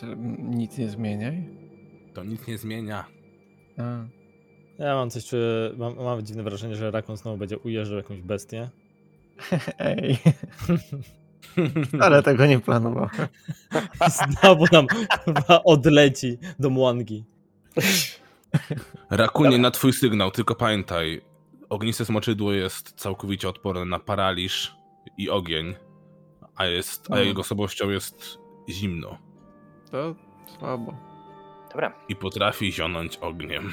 To Nic nie zmieniaj. To nic nie zmienia. A. Ja mam coś, czy mam, mam dziwne wrażenie, że Rakon znowu będzie ujeżdżał jakąś bestię. Ej, ale tego nie planowałem. Znowu nam chyba odleci do Młangi. Rakunie, na twój sygnał, tylko pamiętaj. Ogniste smoczydło jest całkowicie odporne na paraliż i ogień, a, jest, a Mm. jego osobowością jest zimno To słabo. Dobra. i potrafi zionąć ogniem.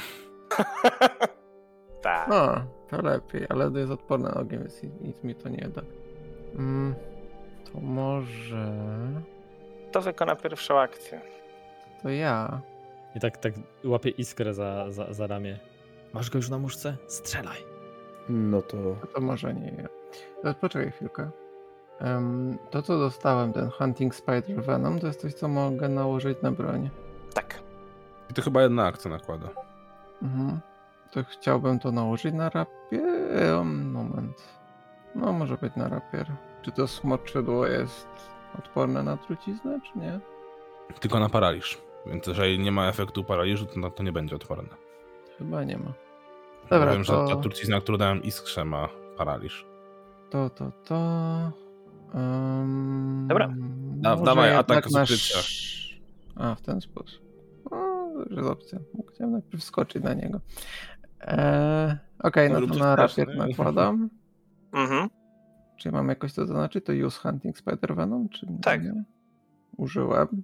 tak. No, to lepiej, ale to jest odporne na ogień, więc nic- mi to nie da. Mm, to może... To wykona pierwszą akcję. To ja. I tak, tak łapie iskrę za, za, za ramię. Masz go już na muszce? Strzelaj. No to To może nie ja. Ale poczekaj chwilkę. To, co dostałem, ten Hunting Spider Venom, to jest coś, co mogę nałożyć na broń. Tak. I to chyba jedna akcja nakłada. Mhm. To chciałbym to nałożyć na rapier. Moment. No, może być na rapier. Czy to smoczydło jest odporne na truciznę, czy nie? Tylko na paraliż. Więc jeżeli nie ma efektu paraliżu, to na to nie będzie odporne. Chyba nie ma. Dobra, Wiem, to- że ta trucizna, którą dałem iskrze ma paraliż. To, to, to. Um, Dobra. Da- dawaj atak z na ukrycia. A, w ten sposób. O, to jest opcja. Chciałem najpierw skoczyć na niego. Eee, Okej, no Rób to na rapier nakładam. Mhm. Czy mam jakoś to zaznaczyć? To use hunting spider venom, czy Tak. nie? Użyłem.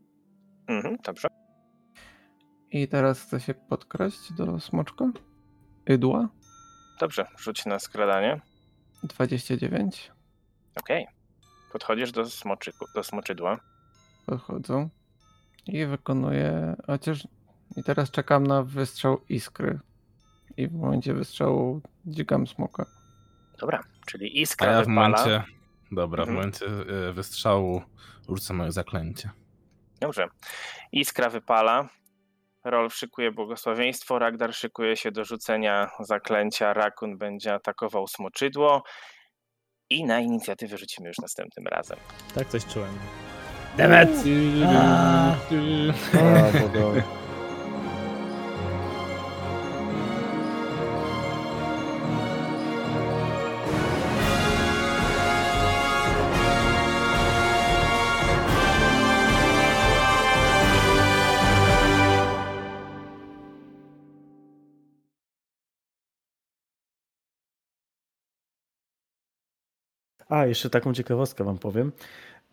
Mhm. Dobrze. I teraz chcę się podkraść do smoczka. Ydła. Dobrze. Rzuć na skradanie. 29. Okej. Podchodzisz do, smoczyku, do smoczydła. Podchodzą. I wykonuję. Chociaż. I teraz czekam na wystrzał iskry. I w momencie wystrzału dzikam smoka. Dobra. Czyli A iskra ja w wypala. momencie. Dobra, Mhm. w momencie e, wystrzału rzucę moje zaklęcie. Dobrze. Iskra wypala. Rolf szykuje błogosławieństwo, Ragdar szykuje się do rzucenia zaklęcia, Rakun będzie atakował smoczydło i na inicjatywę rzucimy już następnym razem. Tak coś czułem. Demet! A, jeszcze taką ciekawostkę wam powiem.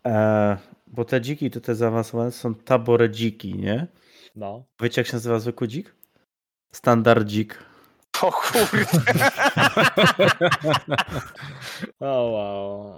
E, bo te dziki, to te zaawansowane są tabore dziki, nie? No. Wiecie jak się nazywa zwykły dzik? Standard dzik. O kurde. o wow.